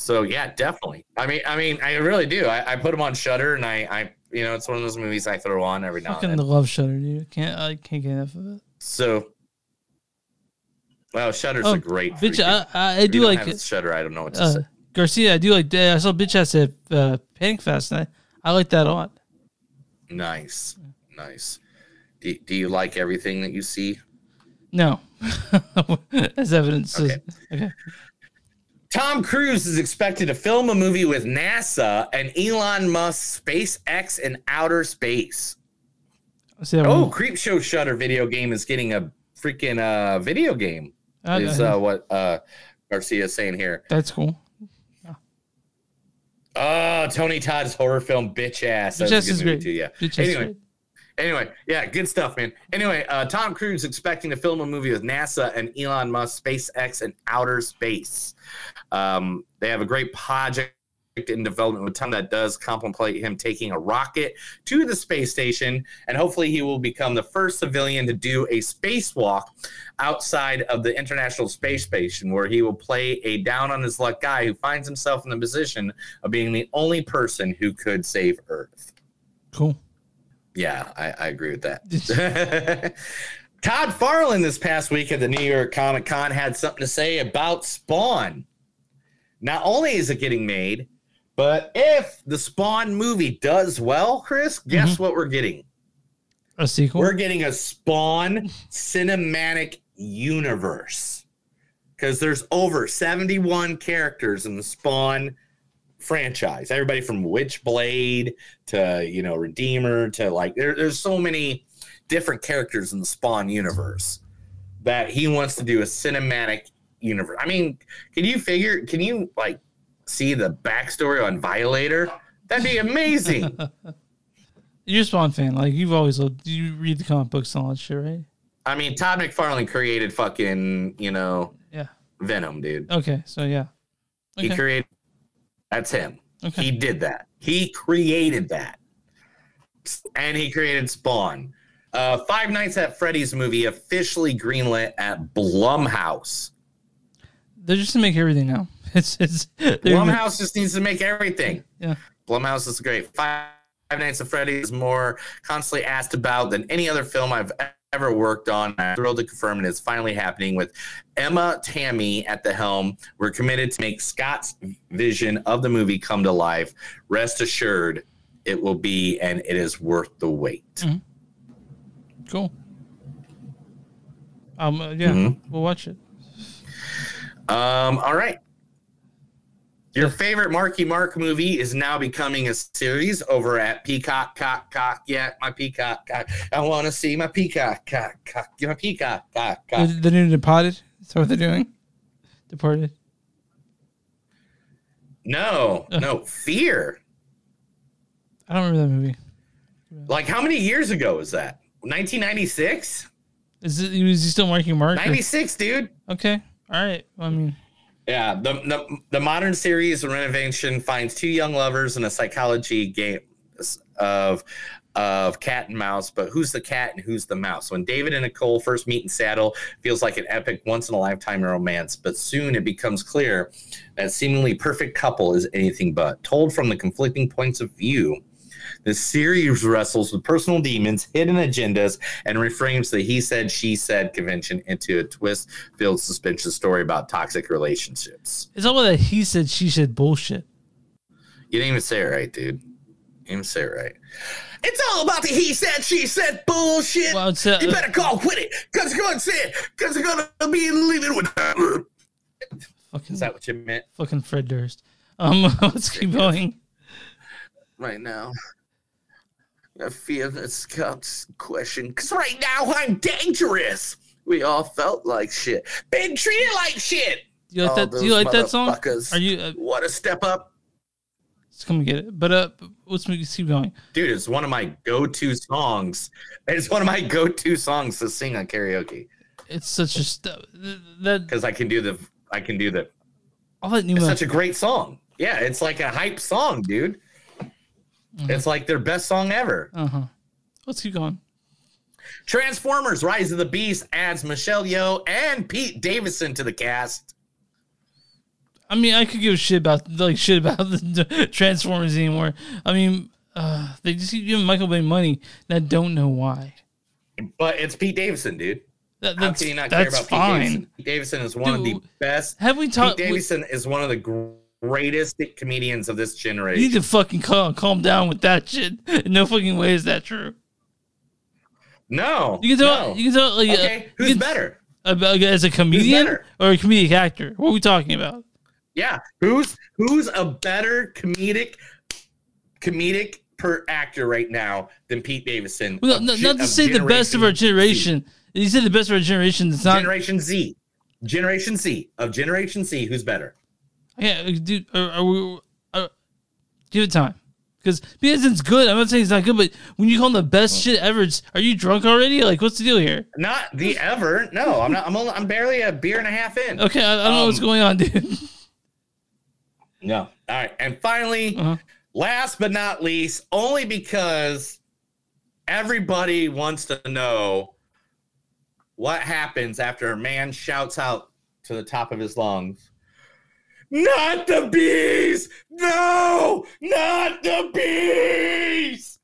So yeah, definitely. I mean, I mean, I really do. I, I put them on Shudder, and I I you know, it's one of those movies I throw on every now Fucking and the then. love shudder, dude. I can't I can't get enough of it. So, well, Shudder's Oh, a great. bitch, I- I- I do like it. Shudder. I don't know what to Uh, say. Garcia, I do like. that. I saw bitch ass at uh, Panic Fest. And I, I like that a lot. Nice, nice. Do, do you like everything that you see? No, as evidence. Okay. okay. Tom Cruise is expected to film a movie with NASA and Elon Musk, SpaceX, and outer space. Oh, one? Creep Show Shudder video game is getting a freaking uh video game. I- is uh, what uh Garcia is saying here. That's cool. Oh, Tony Todd's horror film Bitch Ass. That's Ass is great. too. Yeah. Bitch anyway, great. anyway, yeah, good stuff, man. Anyway, uh, Tom Cruise is expecting to film a movie with NASA and Elon Musk, SpaceX, and outer space. Um, they have a great project in development with Tom that does contemplate him taking a rocket to the space station, and hopefully he will become the first civilian to do a spacewalk outside of the International Space Station, where he will play a down on his luck guy who finds himself in the position of being the only person who could save Earth. Cool. Yeah, I, I agree with that. Todd McFarlane this past week at the New York Comic Con had something to say about Spawn. Not only is it getting made, but if the Spawn movie does well, Chris, mm-hmm. guess what we're getting? A sequel. We're getting a Spawn cinematic universe because there's over 71 characters in the Spawn franchise. Everybody from Witchblade to you know Redeemer to like there, there's so many different characters in the Spawn universe that he wants to do a cinematic universe. I mean, can you figure? Can you like see the backstory on Violator? That'd be amazing. You're a Spawn fan. Like you've always loved. You read the comic books and all that shit, right? I mean, Todd McFarlane created fucking, you know, Yeah. Venom, dude. Okay. So yeah. He created that's him. Okay. He did that. He created that. And he created Spawn. Uh, Five Nights at Freddy's movie officially greenlit at Blumhouse. They're just to make everything now. It's it's. Blumhouse just needs to make everything. Yeah. Blumhouse is great. Five Nights at Freddy's is more constantly asked about than any other film I've ever worked on. I'm thrilled to confirm it is finally happening with Emma Tammi at the helm. We're committed to make Scott's vision of the movie come to life. Rest assured, it will be, and it is worth the wait. Cool. Um. uh, yeah. Mhm. We'll watch it. Um, all right. Your favorite Marky Mark movie is now becoming a series over at Peacock. Cock, cock, yeah, my Peacock. Cock. I want to see my Peacock. Cock, cock, my Peacock. Cock, The, cock. the new Departed. Is that what they're doing? Departed. No, no, Fear. I don't remember that movie. Like, how many years ago was that? 1996? Is it? Is he still marking Mark? or- 96, dude. Okay. All right. I mean, Yeah, the, the the modern series renovation finds two young lovers in a psychology game of of cat and mouse, but who's the cat and who's the mouse? When David and Nicole first meet in Seattle, feels like an epic once in a lifetime romance, but soon it becomes clear that seemingly perfect couple is anything but. Told from the conflicting points of view, the series wrestles with personal demons, hidden agendas, and reframes the he said, she said convention into a twist filled suspension story about toxic relationships. it's all that he said, she said bullshit. You didn't even say it right, dude. You didn't even say it right. It's all about the he said, she said bullshit. Well, it's, uh, you better call quit it, cause you're gonna say it, cause you're gonna be leaving with. Fucking, Is that what you meant? fucking Fred Durst. Um, let's keep going. right now. I fear that's Scott's question. Because right now I'm dangerous. We all felt like shit. Been treated like shit. Do you like All that? Do you like that song? Are you? Uh, What a step up. let's come and get it. But uh, let's make- keep going. Dude, it's one of my go to songs. It's one of my go to songs to sing on karaoke. It's such a st- that Because I can do the, I can do the, all that new. it's such a great song. Yeah, it's like a hype song, dude. It's like their best song ever. Uh huh. Let's keep going. Transformers Rise of the Beast adds Michelle Yeoh and Pete Davidson to the cast. I mean, I could give a shit about like shit about the Transformers anymore. I mean, uh, they just keep giving Michael Bay money and I don't know why. But it's Pete Davidson, dude. That, How that's can you not care about fine. Pete Davidson? Pete Davidson is one of the best. have we talked- Pete Davidson is one of the greatest comedians of this generation. You need to fucking calm, calm down with that shit. No fucking way is that true. no, You can tell. no. You can tell. Like, uh, okay, you who's can- better? About, as a comedian or a comedic actor? What are we talking about? Yeah, who's who's a better comedic comedic per actor right now than Pete Davidson? Well, of no, ge- not to say the best of our Generation generation. You said the best of our generation. It's not. Generation Z. Generation Z of Generation Z. Who's better? Yeah, dude. Are, are we? Are, give it time. Because Davidson's good. I'm not saying he's not good, but when you call him the best shit ever, are you drunk already? Like, what's the deal here? Not the ever. No, I'm not. I'm only, I'm barely a beer and a half in. Okay, I, I don't know what's Um, going on, dude. No. All right. And finally, Uh-huh. last but not least, only because everybody wants to know what happens after a man shouts out to the top of his lungs. Not the bees! No! Not the bees!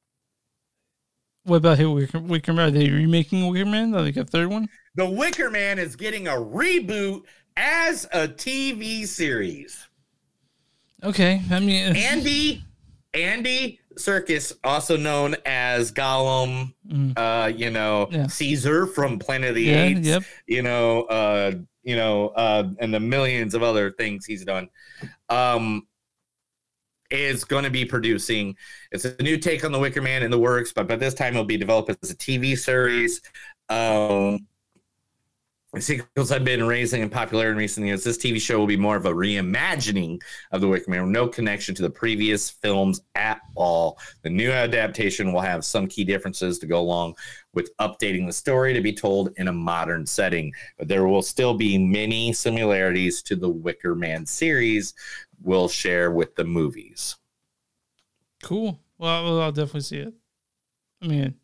What about Hit Wicker, Wicker Man? Are they remaking Wicker Man? Like a third one? The Wicker Man is getting a reboot as a TV series. Okay, I mean, uh, Andy Andy Serkis, also known as Gollum, uh, you know, Mm. Yeah. Caesar from Planet of the Yeah, Apes, yep. you know, uh, you know, uh, and the millions of other things he's done. Um is going to be producing. It's a new take on the Wicker Man in the works, but by this time it'll be developed as a TV series. Um, sequels have been raising in popularity in recent years. This TV show will be more of a reimagining of the Wicker Man, no connection to the previous films at all. The new adaptation will have some key differences to go along with updating the story to be told in a modern setting, but there will still be many similarities to the Wicker Man series. We'll share with the movies. cool. Well, well, I'll definitely see it. I mean,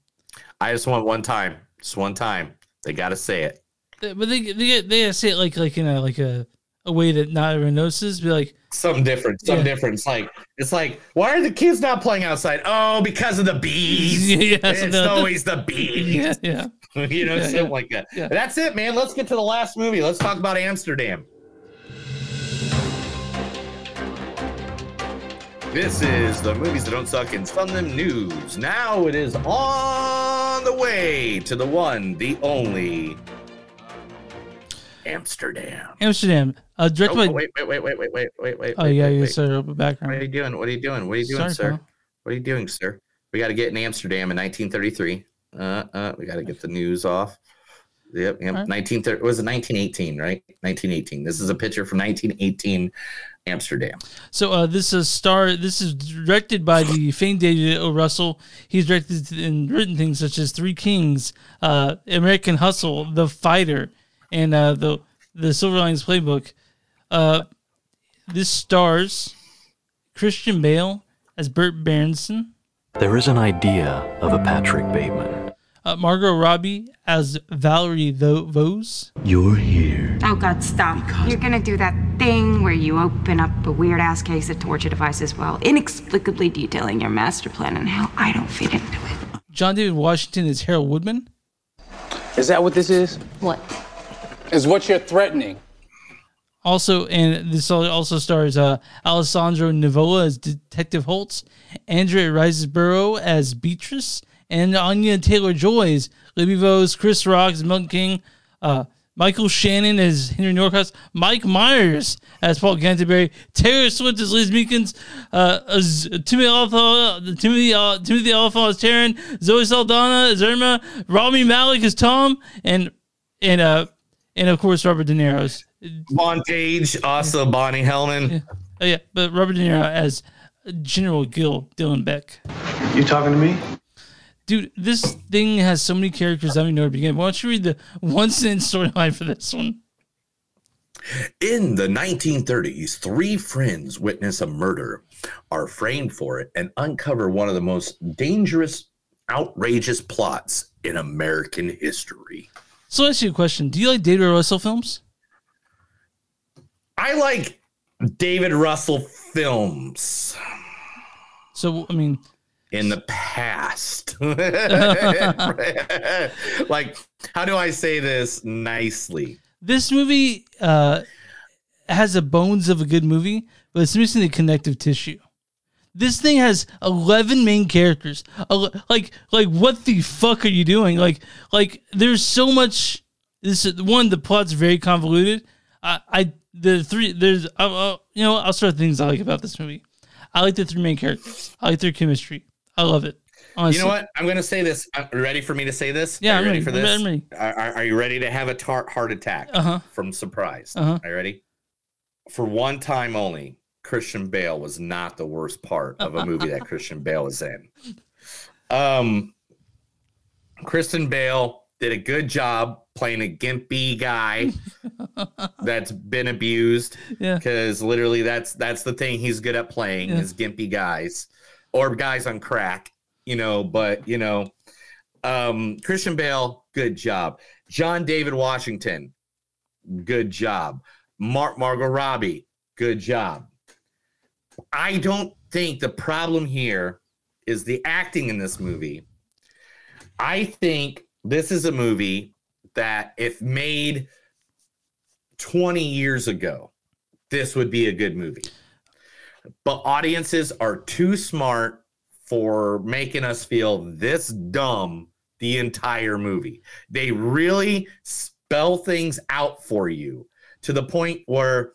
I just want one time, just one time. They got to say it. But they they they say it like like in a like a a way that not everyone notices. Be like, Something different, some Yeah. different. It's like it's like, why are the kids not playing outside? Oh, because of the bees. Yeah, it's always the bees. yeah, yeah. you know, Yeah, something yeah. like that. That's it, man. Let's get to the last movie. Let's talk about Amsterdam. This is the movies that don't suck in some of them news. Now it is on the way to the one, the only Amsterdam. Amsterdam, uh, directed Oh, by. wait, wait, wait, wait, wait, wait, wait, wait. oh wait, yeah, you up a What are you doing? What are you doing? What are you doing, Sorry, sir? pal. What are you doing, sir? We got to get in Amsterdam in 1933. Uh, uh, we got to get the news off. Yep, yep. Right. 1930 was it 1918, right? 1918. This is a picture from 1918 Amsterdam. So uh, this is star. This is directed by the famed David O. Russell. He's directed and written things such as Three Kings, uh, American Hustle, The Fighter, and uh, the the Silver Linings Playbook. Uh, this stars Christian Bale as Burt Berendsen, There is an idea of a Patrick Bateman. uh, Margot Robbie as Valerie Tho- Voze, You're here. Oh God, stop! You're gonna do that thing where you open up a weird ass case of torture devices while inexplicably detailing your master plan and how I don't fit into it. John David Washington is Harold Woodman, Is that what this is? What? Is what you're threatening? Also, and this also stars uh, Alessandro Nivola as Detective Holtz, Andrea Riseborough as Beatrice, and Anya Taylor Joy as Libby Voze, Chris Rock as Milton King, uh, Michael Shannon as Henry Norcross, Mike Myers as Paul Canterbury, Taylor Swift as Liz Meekins, uh, as Timothy Alpha, Timothy uh, Timothy as Taryn, Zoe Saldana as Irma, Rami Malek as Tom, and and uh and of course Robert De Niro's Montage, also Bonnie Hellman. Oh yeah, but Robert De Niro as General Gil Dillenbeck. You talking to me? Dude, this thing has so many characters I don't even know where to begin. Why don't you read the one sentence storyline for this one? In the 1930s, three friends witness a murder, are framed for it, and uncover one of the most dangerous, outrageous plots in American history. So I'll ask you a question. Do you like David Russell films? I like David Russell films So I mean, in the past. like, how do I say this nicely? this movie uh, has the bones of a good movie, but it's missing the connective tissue. This thing has eleven main characters. Like, like what the fuck are you doing? Like, like there's so much. This is- one, the plot's very convoluted. I, I the three there's, uh, uh, you know. I'll start things I like about this movie. I like the three main characters. I like their chemistry. I love it. Honestly. You know what? I'm going to say this. Are you ready for me to say this? Yeah, I'm ready ready. for this? ready. Are, are- are you ready to have a tar- heart attack Uh-huh. from surprise? Uh-huh. Are you ready? For one time only, Christian Bale was not the worst part of a movie that Christian Bale is in. Um, Christian Bale did a good job playing a gimpy guy that's been abused. Yeah. Because literally that's that's the thing he's good at playing Yeah. is gimpy guys or guys on crack, you know, but you know, um Christian Bale, good job. John David Washington, good job. Mark Margot Robbie, good job. I don't think the problem here is the acting in this movie. I think this is a movie that if made 20 years ago, this would be a good movie. But audiences are too smart for making us feel this dumb the entire movie. They really spell things out for you to the point where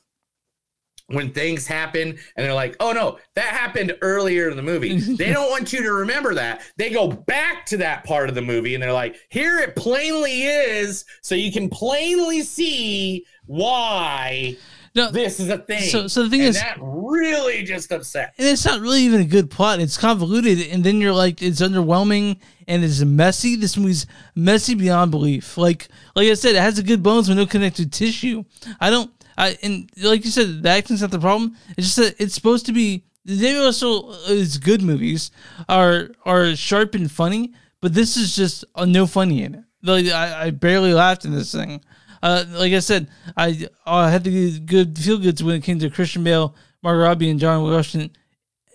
when things happen and they're like, oh no, that happened earlier in the movie. they don't want you to remember that. They go back to that part of the movie and they're like, here it plainly is, so you can plainly see why No, this is a thing. so- so the thing And is- that really just upset. and it's not really even a good plot. It's convoluted, and then you're like, it's underwhelming and it's messy. This movie's messy beyond belief. Like, like I said, it has a good bones but no connective tissue. I don't. I and like you said, the acting's not the problem. It's just that it's supposed to be. The David Russell's good movies are are sharp and funny, but this is just uh, no funny in it. Like I, I barely laughed in this thing. Uh, like I said, I I had the good feel goods when it came to Christian Bale, Margot Robbie, and John Washington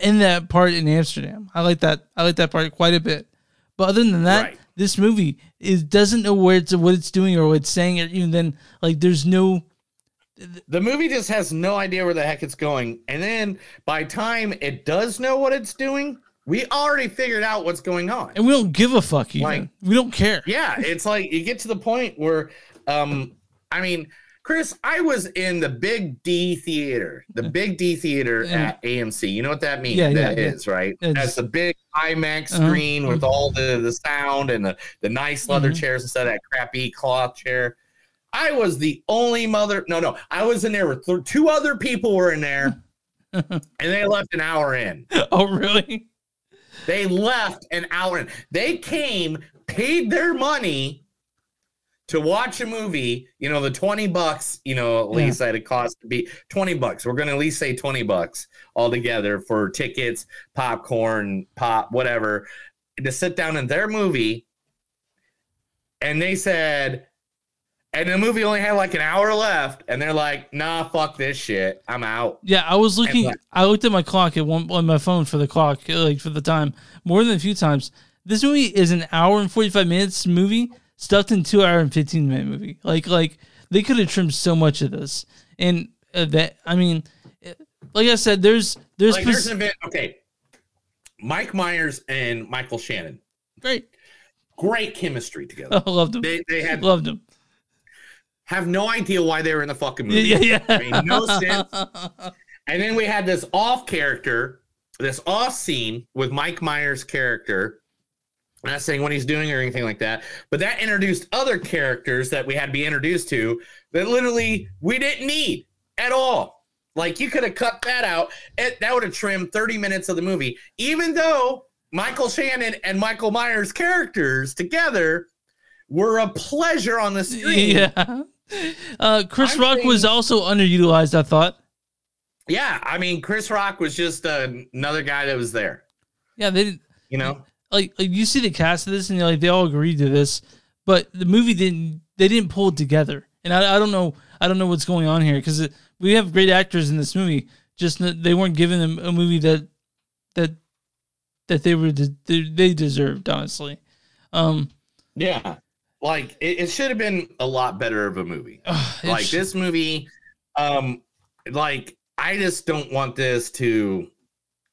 in that part in Amsterdam. I like that. I like that part quite a bit. But other than that, Right. this movie is doesn't know where it's what it's doing or what it's saying. Or even then, like there's no the movie just has no idea where the heck it's going. And then by time it does know what it's doing, we already figured out what's going on. and we don't give a fuck. Even Like- we don't care. Yeah, it's like you get to the point where um I mean, Chris, I was in the Big D theater, the Big D theater Yeah. at AMC. You know what that means? Yeah, yeah, That yeah. is, right? It's- That's the big IMAX Uh-huh. screen with all the the sound and the the nice leather Mhm. chairs instead of that crappy cloth chair. I was the only mother. No, no, I was in there with th- two other people were in there, and they left an hour in. Oh really? They left an hour in. They came, paid their money to watch a movie. You know, the twenty bucks. You know, at Yeah. least that it cost to be twenty bucks. We're gonna at least say twenty bucks altogether for tickets, popcorn, pop, whatever, to sit down in their movie. And they said, and the movie only had like an hour left, and they're like, "Nah, fuck this shit, I'm out." Yeah, I was looking. what? I looked at my clock at one on my phone for the clock, like for the time, more than a few times. This movie is an hour and forty five minutes movie stuffed in two hour and fifteen minute movie. Like like they could have trimmed so much of this, and uh, that I mean, uh, like I said, there's there's, like, pos- there's. Okay, Mike Myers and Michael Shannon, great. great chemistry together. I loved them. They they had Loved him. Have no idea why they were in the fucking movie. Yeah, yeah, no sense. And then we had this off character, this off scene with Mike Myers' character. I'm not saying what he's doing or anything like that, but that introduced other characters that we had to be introduced to that literally we didn't need at all. Like you could have cut that out. It, that would have trimmed 30 minutes of the movie, even though Michael Shannon and Michael Myers' characters together were a pleasure on the screen. Yeah. Uh, Chris I'm Rock was also underutilized. I thought. Yeah, I mean, Chris Rock was just uh, another guy that was there. Yeah, they. You know, like, like you see the cast of this, and you're like they all agreed to this, but the movie didn't. They didn't pull it together, and I, I don't know. I don't know what's going on here because we have great actors in this movie. Just they weren't given them a movie that that that they were de- they, they deserved. Honestly, um, Yeah. Like it, it should have been a lot better of a movie. it like this movie, um, like I just don't want this to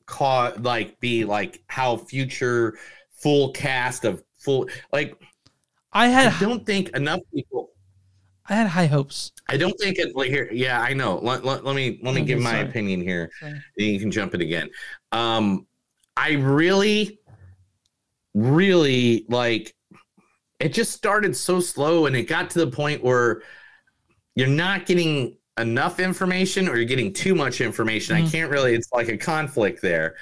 cause like be like how future full cast of full like I had I don't think enough people I had high hopes. I don't think it like here. Yeah, I know. Let, let, let me let me give my sorry. opinion here. Sorry. You can jump it again. Um, I really, really like. It just started so slow, and it got to the point where you're not getting enough information, or you're getting too much information. I Mhm. can't really. It's like a conflict there.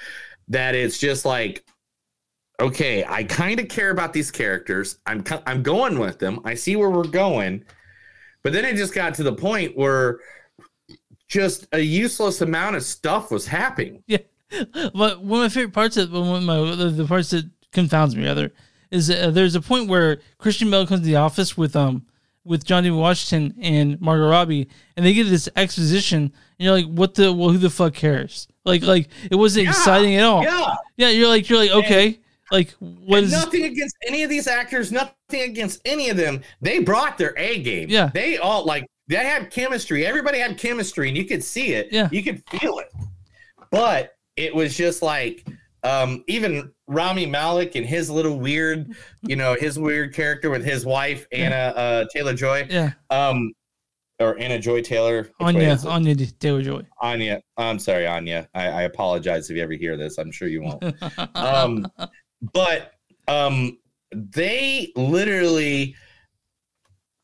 That it's just like okay, I kind of care about these characters. I'm I'm going with them. I see where we're going, but then it just got to the point where just a useless amount of stuff was happening. Yeah, but one of my favorite parts of one of my the, the parts that confounds me rather is uh, there's a point where Christian Bale comes to the office with um with Johnny Washington and Margot Robbie, and they give this exposition, and you're like, what the well, who the fuck cares? Like like it wasn't Yeah, exciting at all. yeah. yeah. You're like you're like okay, like what And is nothing against any of these actors, nothing against any of them. They brought their A game. Yeah. They all like they had chemistry. Everybody had chemistry and you could see it. Yeah. You could feel it. But it was just like um even Rami Malek and his little weird, you know, his weird character with his wife, Anna uh Taylor Joy. yeah Um or Anna Joy Taylor. Anya? Anya Taylor Joy. Anya. I'm sorry, Anya. I, I apologize if you ever hear this. I'm sure you won't. um, but um, they literally,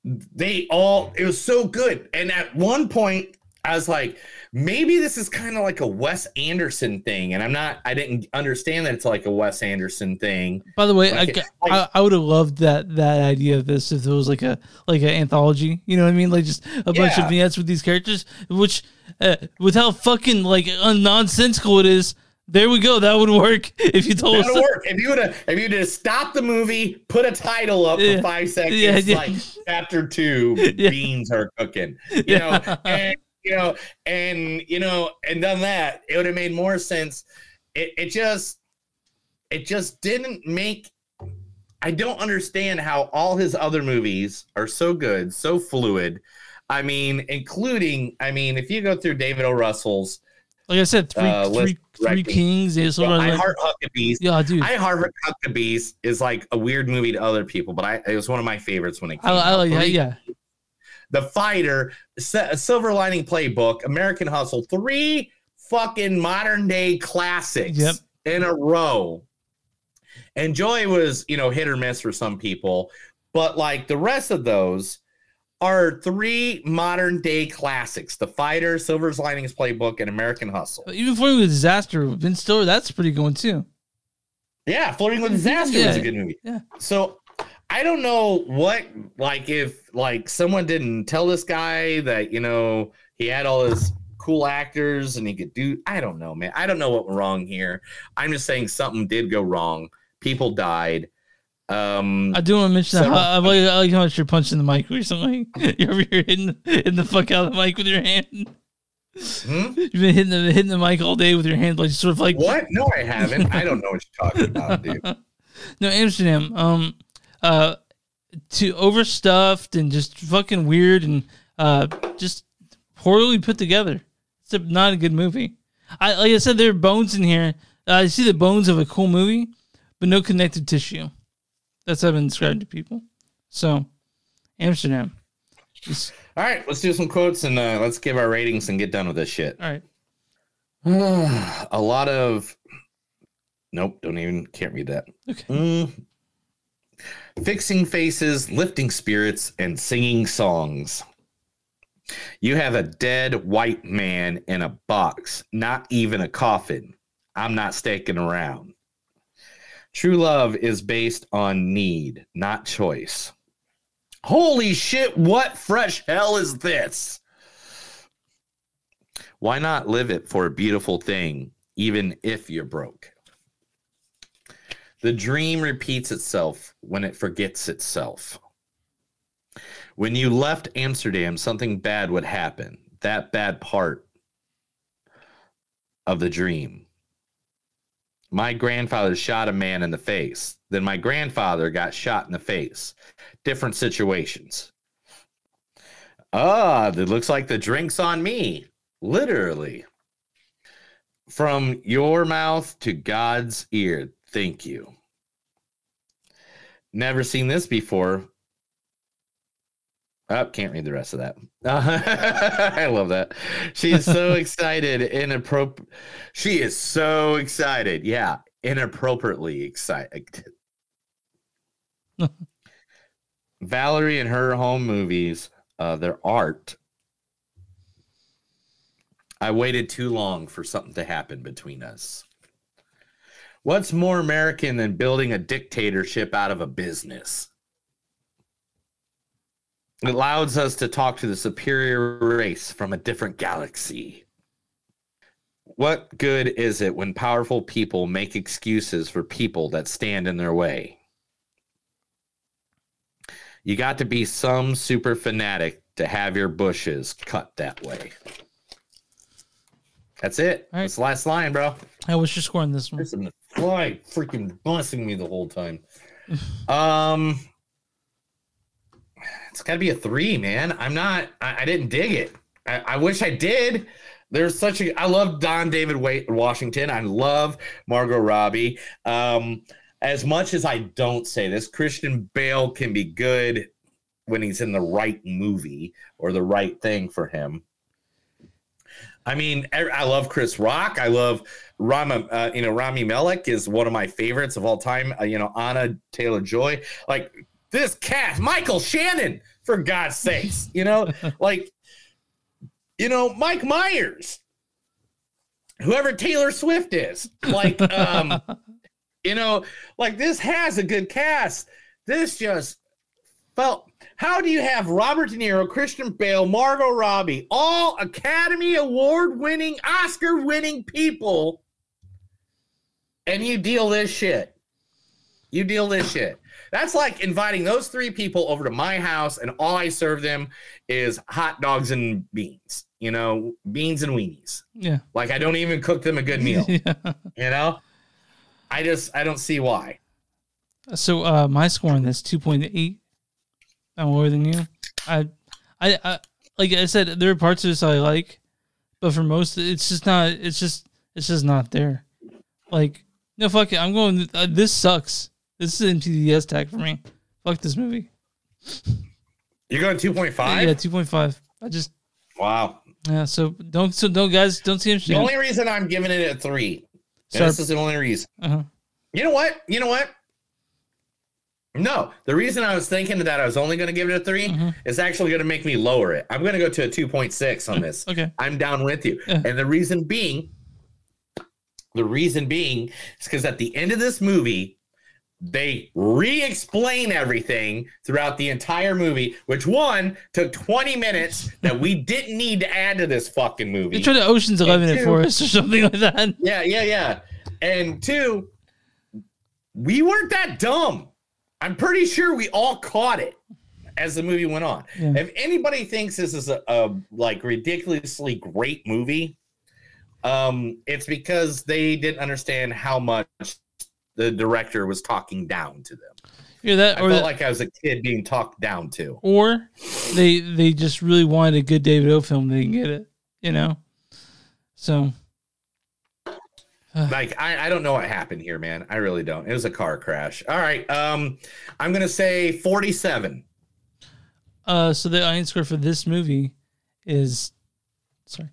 they all, it was so good. And at one point, I was like, maybe this is kind of like a Wes Anderson thing. And I'm not, I didn't understand that it's like a Wes Anderson thing. By the way, Like, I, like- I, I would have loved that that idea of this if it was like a like an anthology. You know what I mean? Like just a bunch Yeah. of vignettes with these characters. Which, uh, with how fucking like uh, nonsensical it is, there we go. That would work if you told That'll us. work. If you would have, if you would have stopped the movie, put a title up Yeah. for five seconds, Yeah, yeah. like chapter two, beans are cooking. You know, and you know, and you know, and done that, it would have made more sense. It it just it just didn't make I don't understand how all his other movies are so good, so fluid. I mean, including, I mean, if you go through David O. Russell's Like I said, three uh, three three kings. Is well, sort I of like, Heart Huckabees. Yeah, dude. I Heart Huckabees is like a weird movie to other people, but I it was one of my favorites when it came I, I out. me, yeah. The Fighter, Silver Lining Playbook, American Hustle, three fucking modern day classics Yep. in a row. And Joy was, you know, hit or miss for some people, but like the rest of those are three modern day classics: The Fighter, Silver's Linings Playbook, and American Hustle. Even Flirting with Disaster, Vince Stiller, that's pretty good too. Yeah, Flirting with Disaster was a good movie. Yeah. So I don't know what like if like someone didn't tell this guy that you know he had all his cool actors and he could do I don't know, man. I don't know what went wrong here. I'm just saying something did go wrong. People died. Um I do want to mention that. I, I, like, I like how much you're punching the mic recently. You're over here hitting, hitting the fuck out of the mic with your hand. Hmm? You've been hitting the hitting the mic all day with your hand, like sort of like What? No, I haven't. I don't know what you're talking about, dude. no Amsterdam. Um, uh, too overstuffed and just fucking weird and uh, just poorly put together. It's a, not a good movie. I like I said, there are bones in here. Uh, I see the bones of a cool movie, but no connective tissue. That's how I've been described to people. So, Amsterdam. Just- All right, let's do some quotes and uh, let's give our ratings and get done with this shit. all right. a lot of nope, don't even can't read that. Mm. Fixing faces, lifting spirits, and singing songs. You have a dead white man in a box, not even a coffin. I'm not sticking around. True love is based on need, not choice. Holy shit, what fresh hell is this? Why not live it for a beautiful thing, even if you're broke? The dream repeats itself when it forgets itself. When you left Amsterdam, something bad would happen. That bad part of the dream. My grandfather shot a man in the face. Then my grandfather got shot in the face. Different situations. Ah, it looks like the drink's on me. Literally. From your mouth to God's ear. Thank you. Never seen this before. Oh, can't read the rest of that. I love that. She is so excited, inappropriate. She is so excited. Yeah, inappropriately excited. Valerie and her home movies, uh, their art. I waited too long for something to happen between us. What's more American than building a dictatorship out of a business? It allows us to talk to the superior race from a different galaxy. What good is it when powerful people make excuses for people that stand in their way? You got to be some super fanatic to have your bushes cut that way. That's it. That's the last line, bro. Hey, what's your score on this one? Fly freaking busting me the whole time. um, it's got to be a three, man. I'm not. I, I didn't dig it. I, I wish I did. There's such a. I love Don David Wa- Washington. I love Margot Robbie. Um, as much as I don't say this, Christian Bale can be good when he's in the right movie or the right thing for him. I mean, I love Chris Rock. I love Rama. Uh, you know, Rami Malek is one of my favorites of all time. Uh, you know, Anna Taylor Joy. Like this cast, Michael Shannon, for God's sakes. You know, like you know, Mike Myers, whoever Taylor Swift is. Like, um, you know, like this has a good cast. This just felt. How do you have Robert De Niro, Christian Bale, Margot Robbie, all Academy Award winning, Oscar winning people, and you deal this shit? You deal this shit. That's like inviting those three people over to my house, and all I serve them is hot dogs and beans. You know, beans and weenies. Yeah. Like I don't even cook them a good meal. You know, I just I don't see why. So uh my score on this two point eight. I'm lower than you. I, I, I, like I said, there are parts of this I like, but for most, it's just not. It's just, it's just not there. Like, no, fuck it. I'm going. Uh, this sucks. This is an MTDS tag for me. Fuck this movie. You're going two point five. Yeah, two point five. I just Wow. yeah. So don't so don't guys don't see him. The only reason I'm giving it a three. Sorry. this is the only reason. Uh-huh. You know what? You know what? No, the reason I was thinking that I was only going to give it a 3 mm-hmm. is actually going to make me lower it. I'm going to go to a 2.6 on this. Okay. I'm down with you. And the reason being, the reason being is because at the end of this movie, they re-explain everything throughout the entire movie, which one took 20 minutes that we didn't need to add to this fucking movie. You try to Ocean's And Eleven it for us or something like that. yeah, yeah, yeah. And two, we weren't that dumb. I'm pretty sure we all caught it as the movie went on. Yeah. If anybody thinks this is a, a like ridiculously great movie, um, it's because they didn't understand how much the director was talking down to them. Either that, I felt that- like I was a kid being talked down to. or they they just really wanted a good David O film. They didn't get it, you know. So like I, I don't know what happened here, man. I really don't. It was a car crash. All right. Um, I'm gonna say 47. Uh, so the audience score for this movie is, sorry,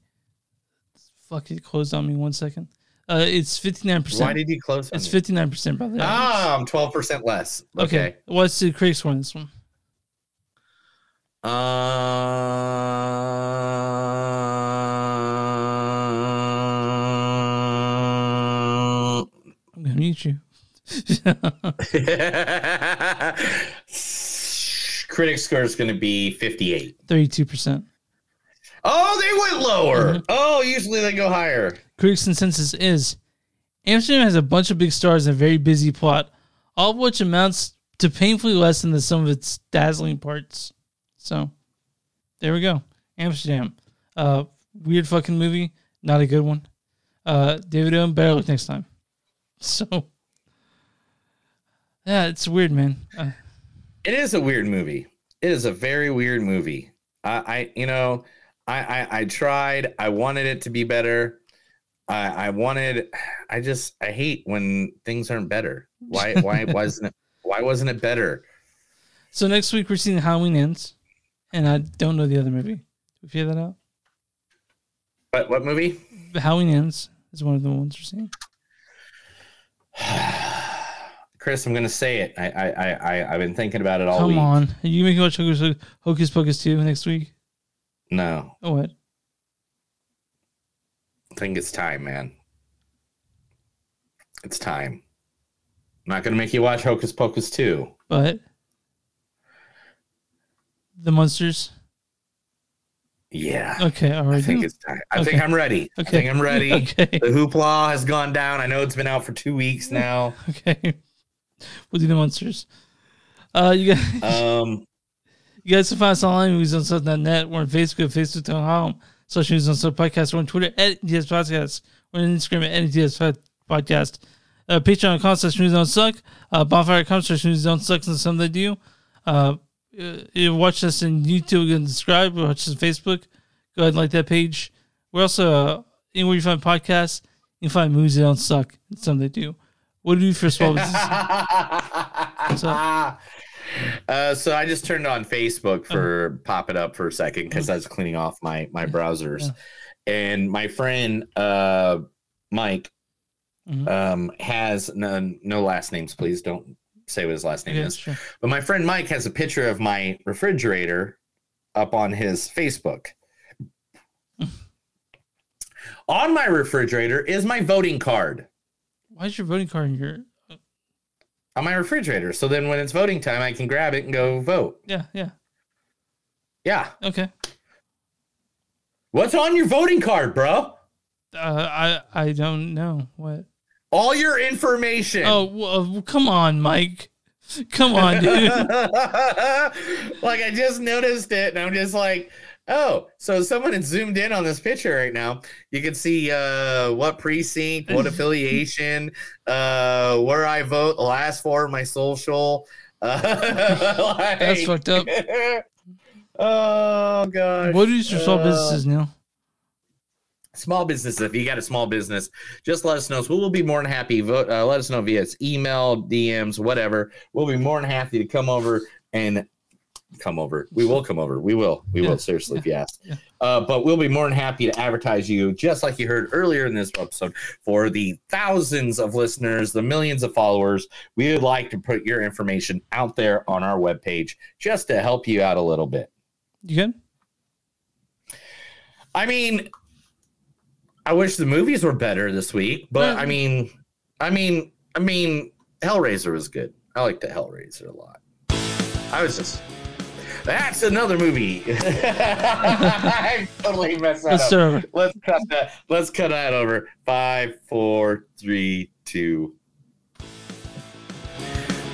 fuck it closed on me one second. Uh, it's fifty nine percent. Why did you close It's me? fifty nine percent, brother. Ah, I'm 12% less. okay. Okay. What's the critic score on this one? Uh, mute you. critic score is going to be 58. Thirty two percent. Oh, they went lower. Mhm. Oh, usually they go higher. Critics' consensus is Amsterdam has a bunch of big stars and a very busy plot, all of which amounts to painfully less than the sum of its dazzling parts. So, there we go. Amsterdam. Uh, weird fucking movie. Not a good one. Uh, David Owen, better look next time. So, yeah, it's weird, man. Uh, It is a weird movie. It is a very weird movie. I, I you know, I, I, I tried. I wanted it to be better. I, I wanted. I just I hate when things aren't better. Why why wasn't it? Why wasn't it better? so next week we're seeing Halloween Ends, and I don't know the other movie. Did we figure that out? What what movie? Halloween Ends is one of the ones we're seeing. Chris, I'm gonna say it. I I I I- I've been thinking about it all week. Come week. on. Are you making watch Hocus, Hocus Pocus 2 next week? No, Oh, what? I think it's time, man. It's time. I'm not gonna make you watch Hocus Pocus 2. But the monsters. Yeah. Okay, all right. I think it's time. I think I'm ready. I Okay. think I'm ready. Okay. The hoopla has gone down. I know it's been out for two weeks now. Okay. We'll do the monsters. Uh, you guys, Um, you guys can find us online, movies on Sub.net. We're on Facebook, Facebook.com, social news on Sub Podcast. We're on Twitter at NTS Podcast. We're on Instagram at NTS Podcast. Uh, Patreon.com slash news don't suck. Uh, bonfire.com slash news don't suck and some they do. Uh, you watch us on YouTube and subscribe. Watch us on Facebook. Go ahead and like that page. We're also uh, anywhere you find podcasts, you can find movies that don't suck and some they do. What do you do for small businesses? What's up? Uh, so I just turned on Facebook Oh. for pop it up for a second because I was cleaning off my my browsers, and my friend uh, Mike Mm-hmm. um, has no, no last names. Please don't say what his last name Okay, is. sure. But my friend Mike has a picture of my refrigerator up on his Facebook. on my refrigerator is my voting card Why is your voting card in your? on my refrigerator. So then when it's voting time, I can grab it and go vote. Yeah, yeah. Yeah. Okay. What's on your voting card, bro? Uh, I I don't know what. All your information. Oh, well, come on, Mike. Come on, dude. like I just noticed it, and I'm just like, oh, so someone had zoomed in on this picture right now. You can see uh, what precinct, what affiliation, uh, where I vote, the last four of my social. Uh, That's fucked up. oh gosh. What is your small Uh, businesses, Neil? Small business if you got a small business just let us know. So we'll be more than happy. Vote uh, let us know via email dms whatever. We'll be more than happy to come over and come over. We will come over. We will. We Yeah, will seriously if you ask. Yeah. uh, but we'll be more than happy to advertise you just like you heard earlier in this episode for the thousands of listeners the millions of followers. We would like to put your information out there on our webpage just to help you out a little bit. You good? I mean, I wish the movies were better this week, but I mm-hmm. mean, I mean, I mean, Hellraiser was good. I like the Hellraiser a lot. I was just. That's another movie. I totally messed that Let's up. Let's cut that. Let's cut that over. Five, four, three, two.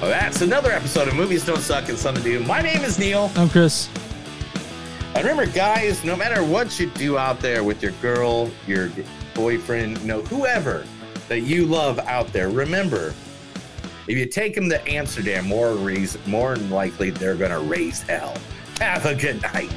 Well, that's another episode of Movies Don't Suck and Something to Do. My name is Neil. I'm Chris. And remember, guys, no matter what you do out there with your girl, your boyfriend, you know, whoever that you love out there, remember, If you take them to Amsterdam, more reason, more than likely they're gonna raise hell. Have a good night.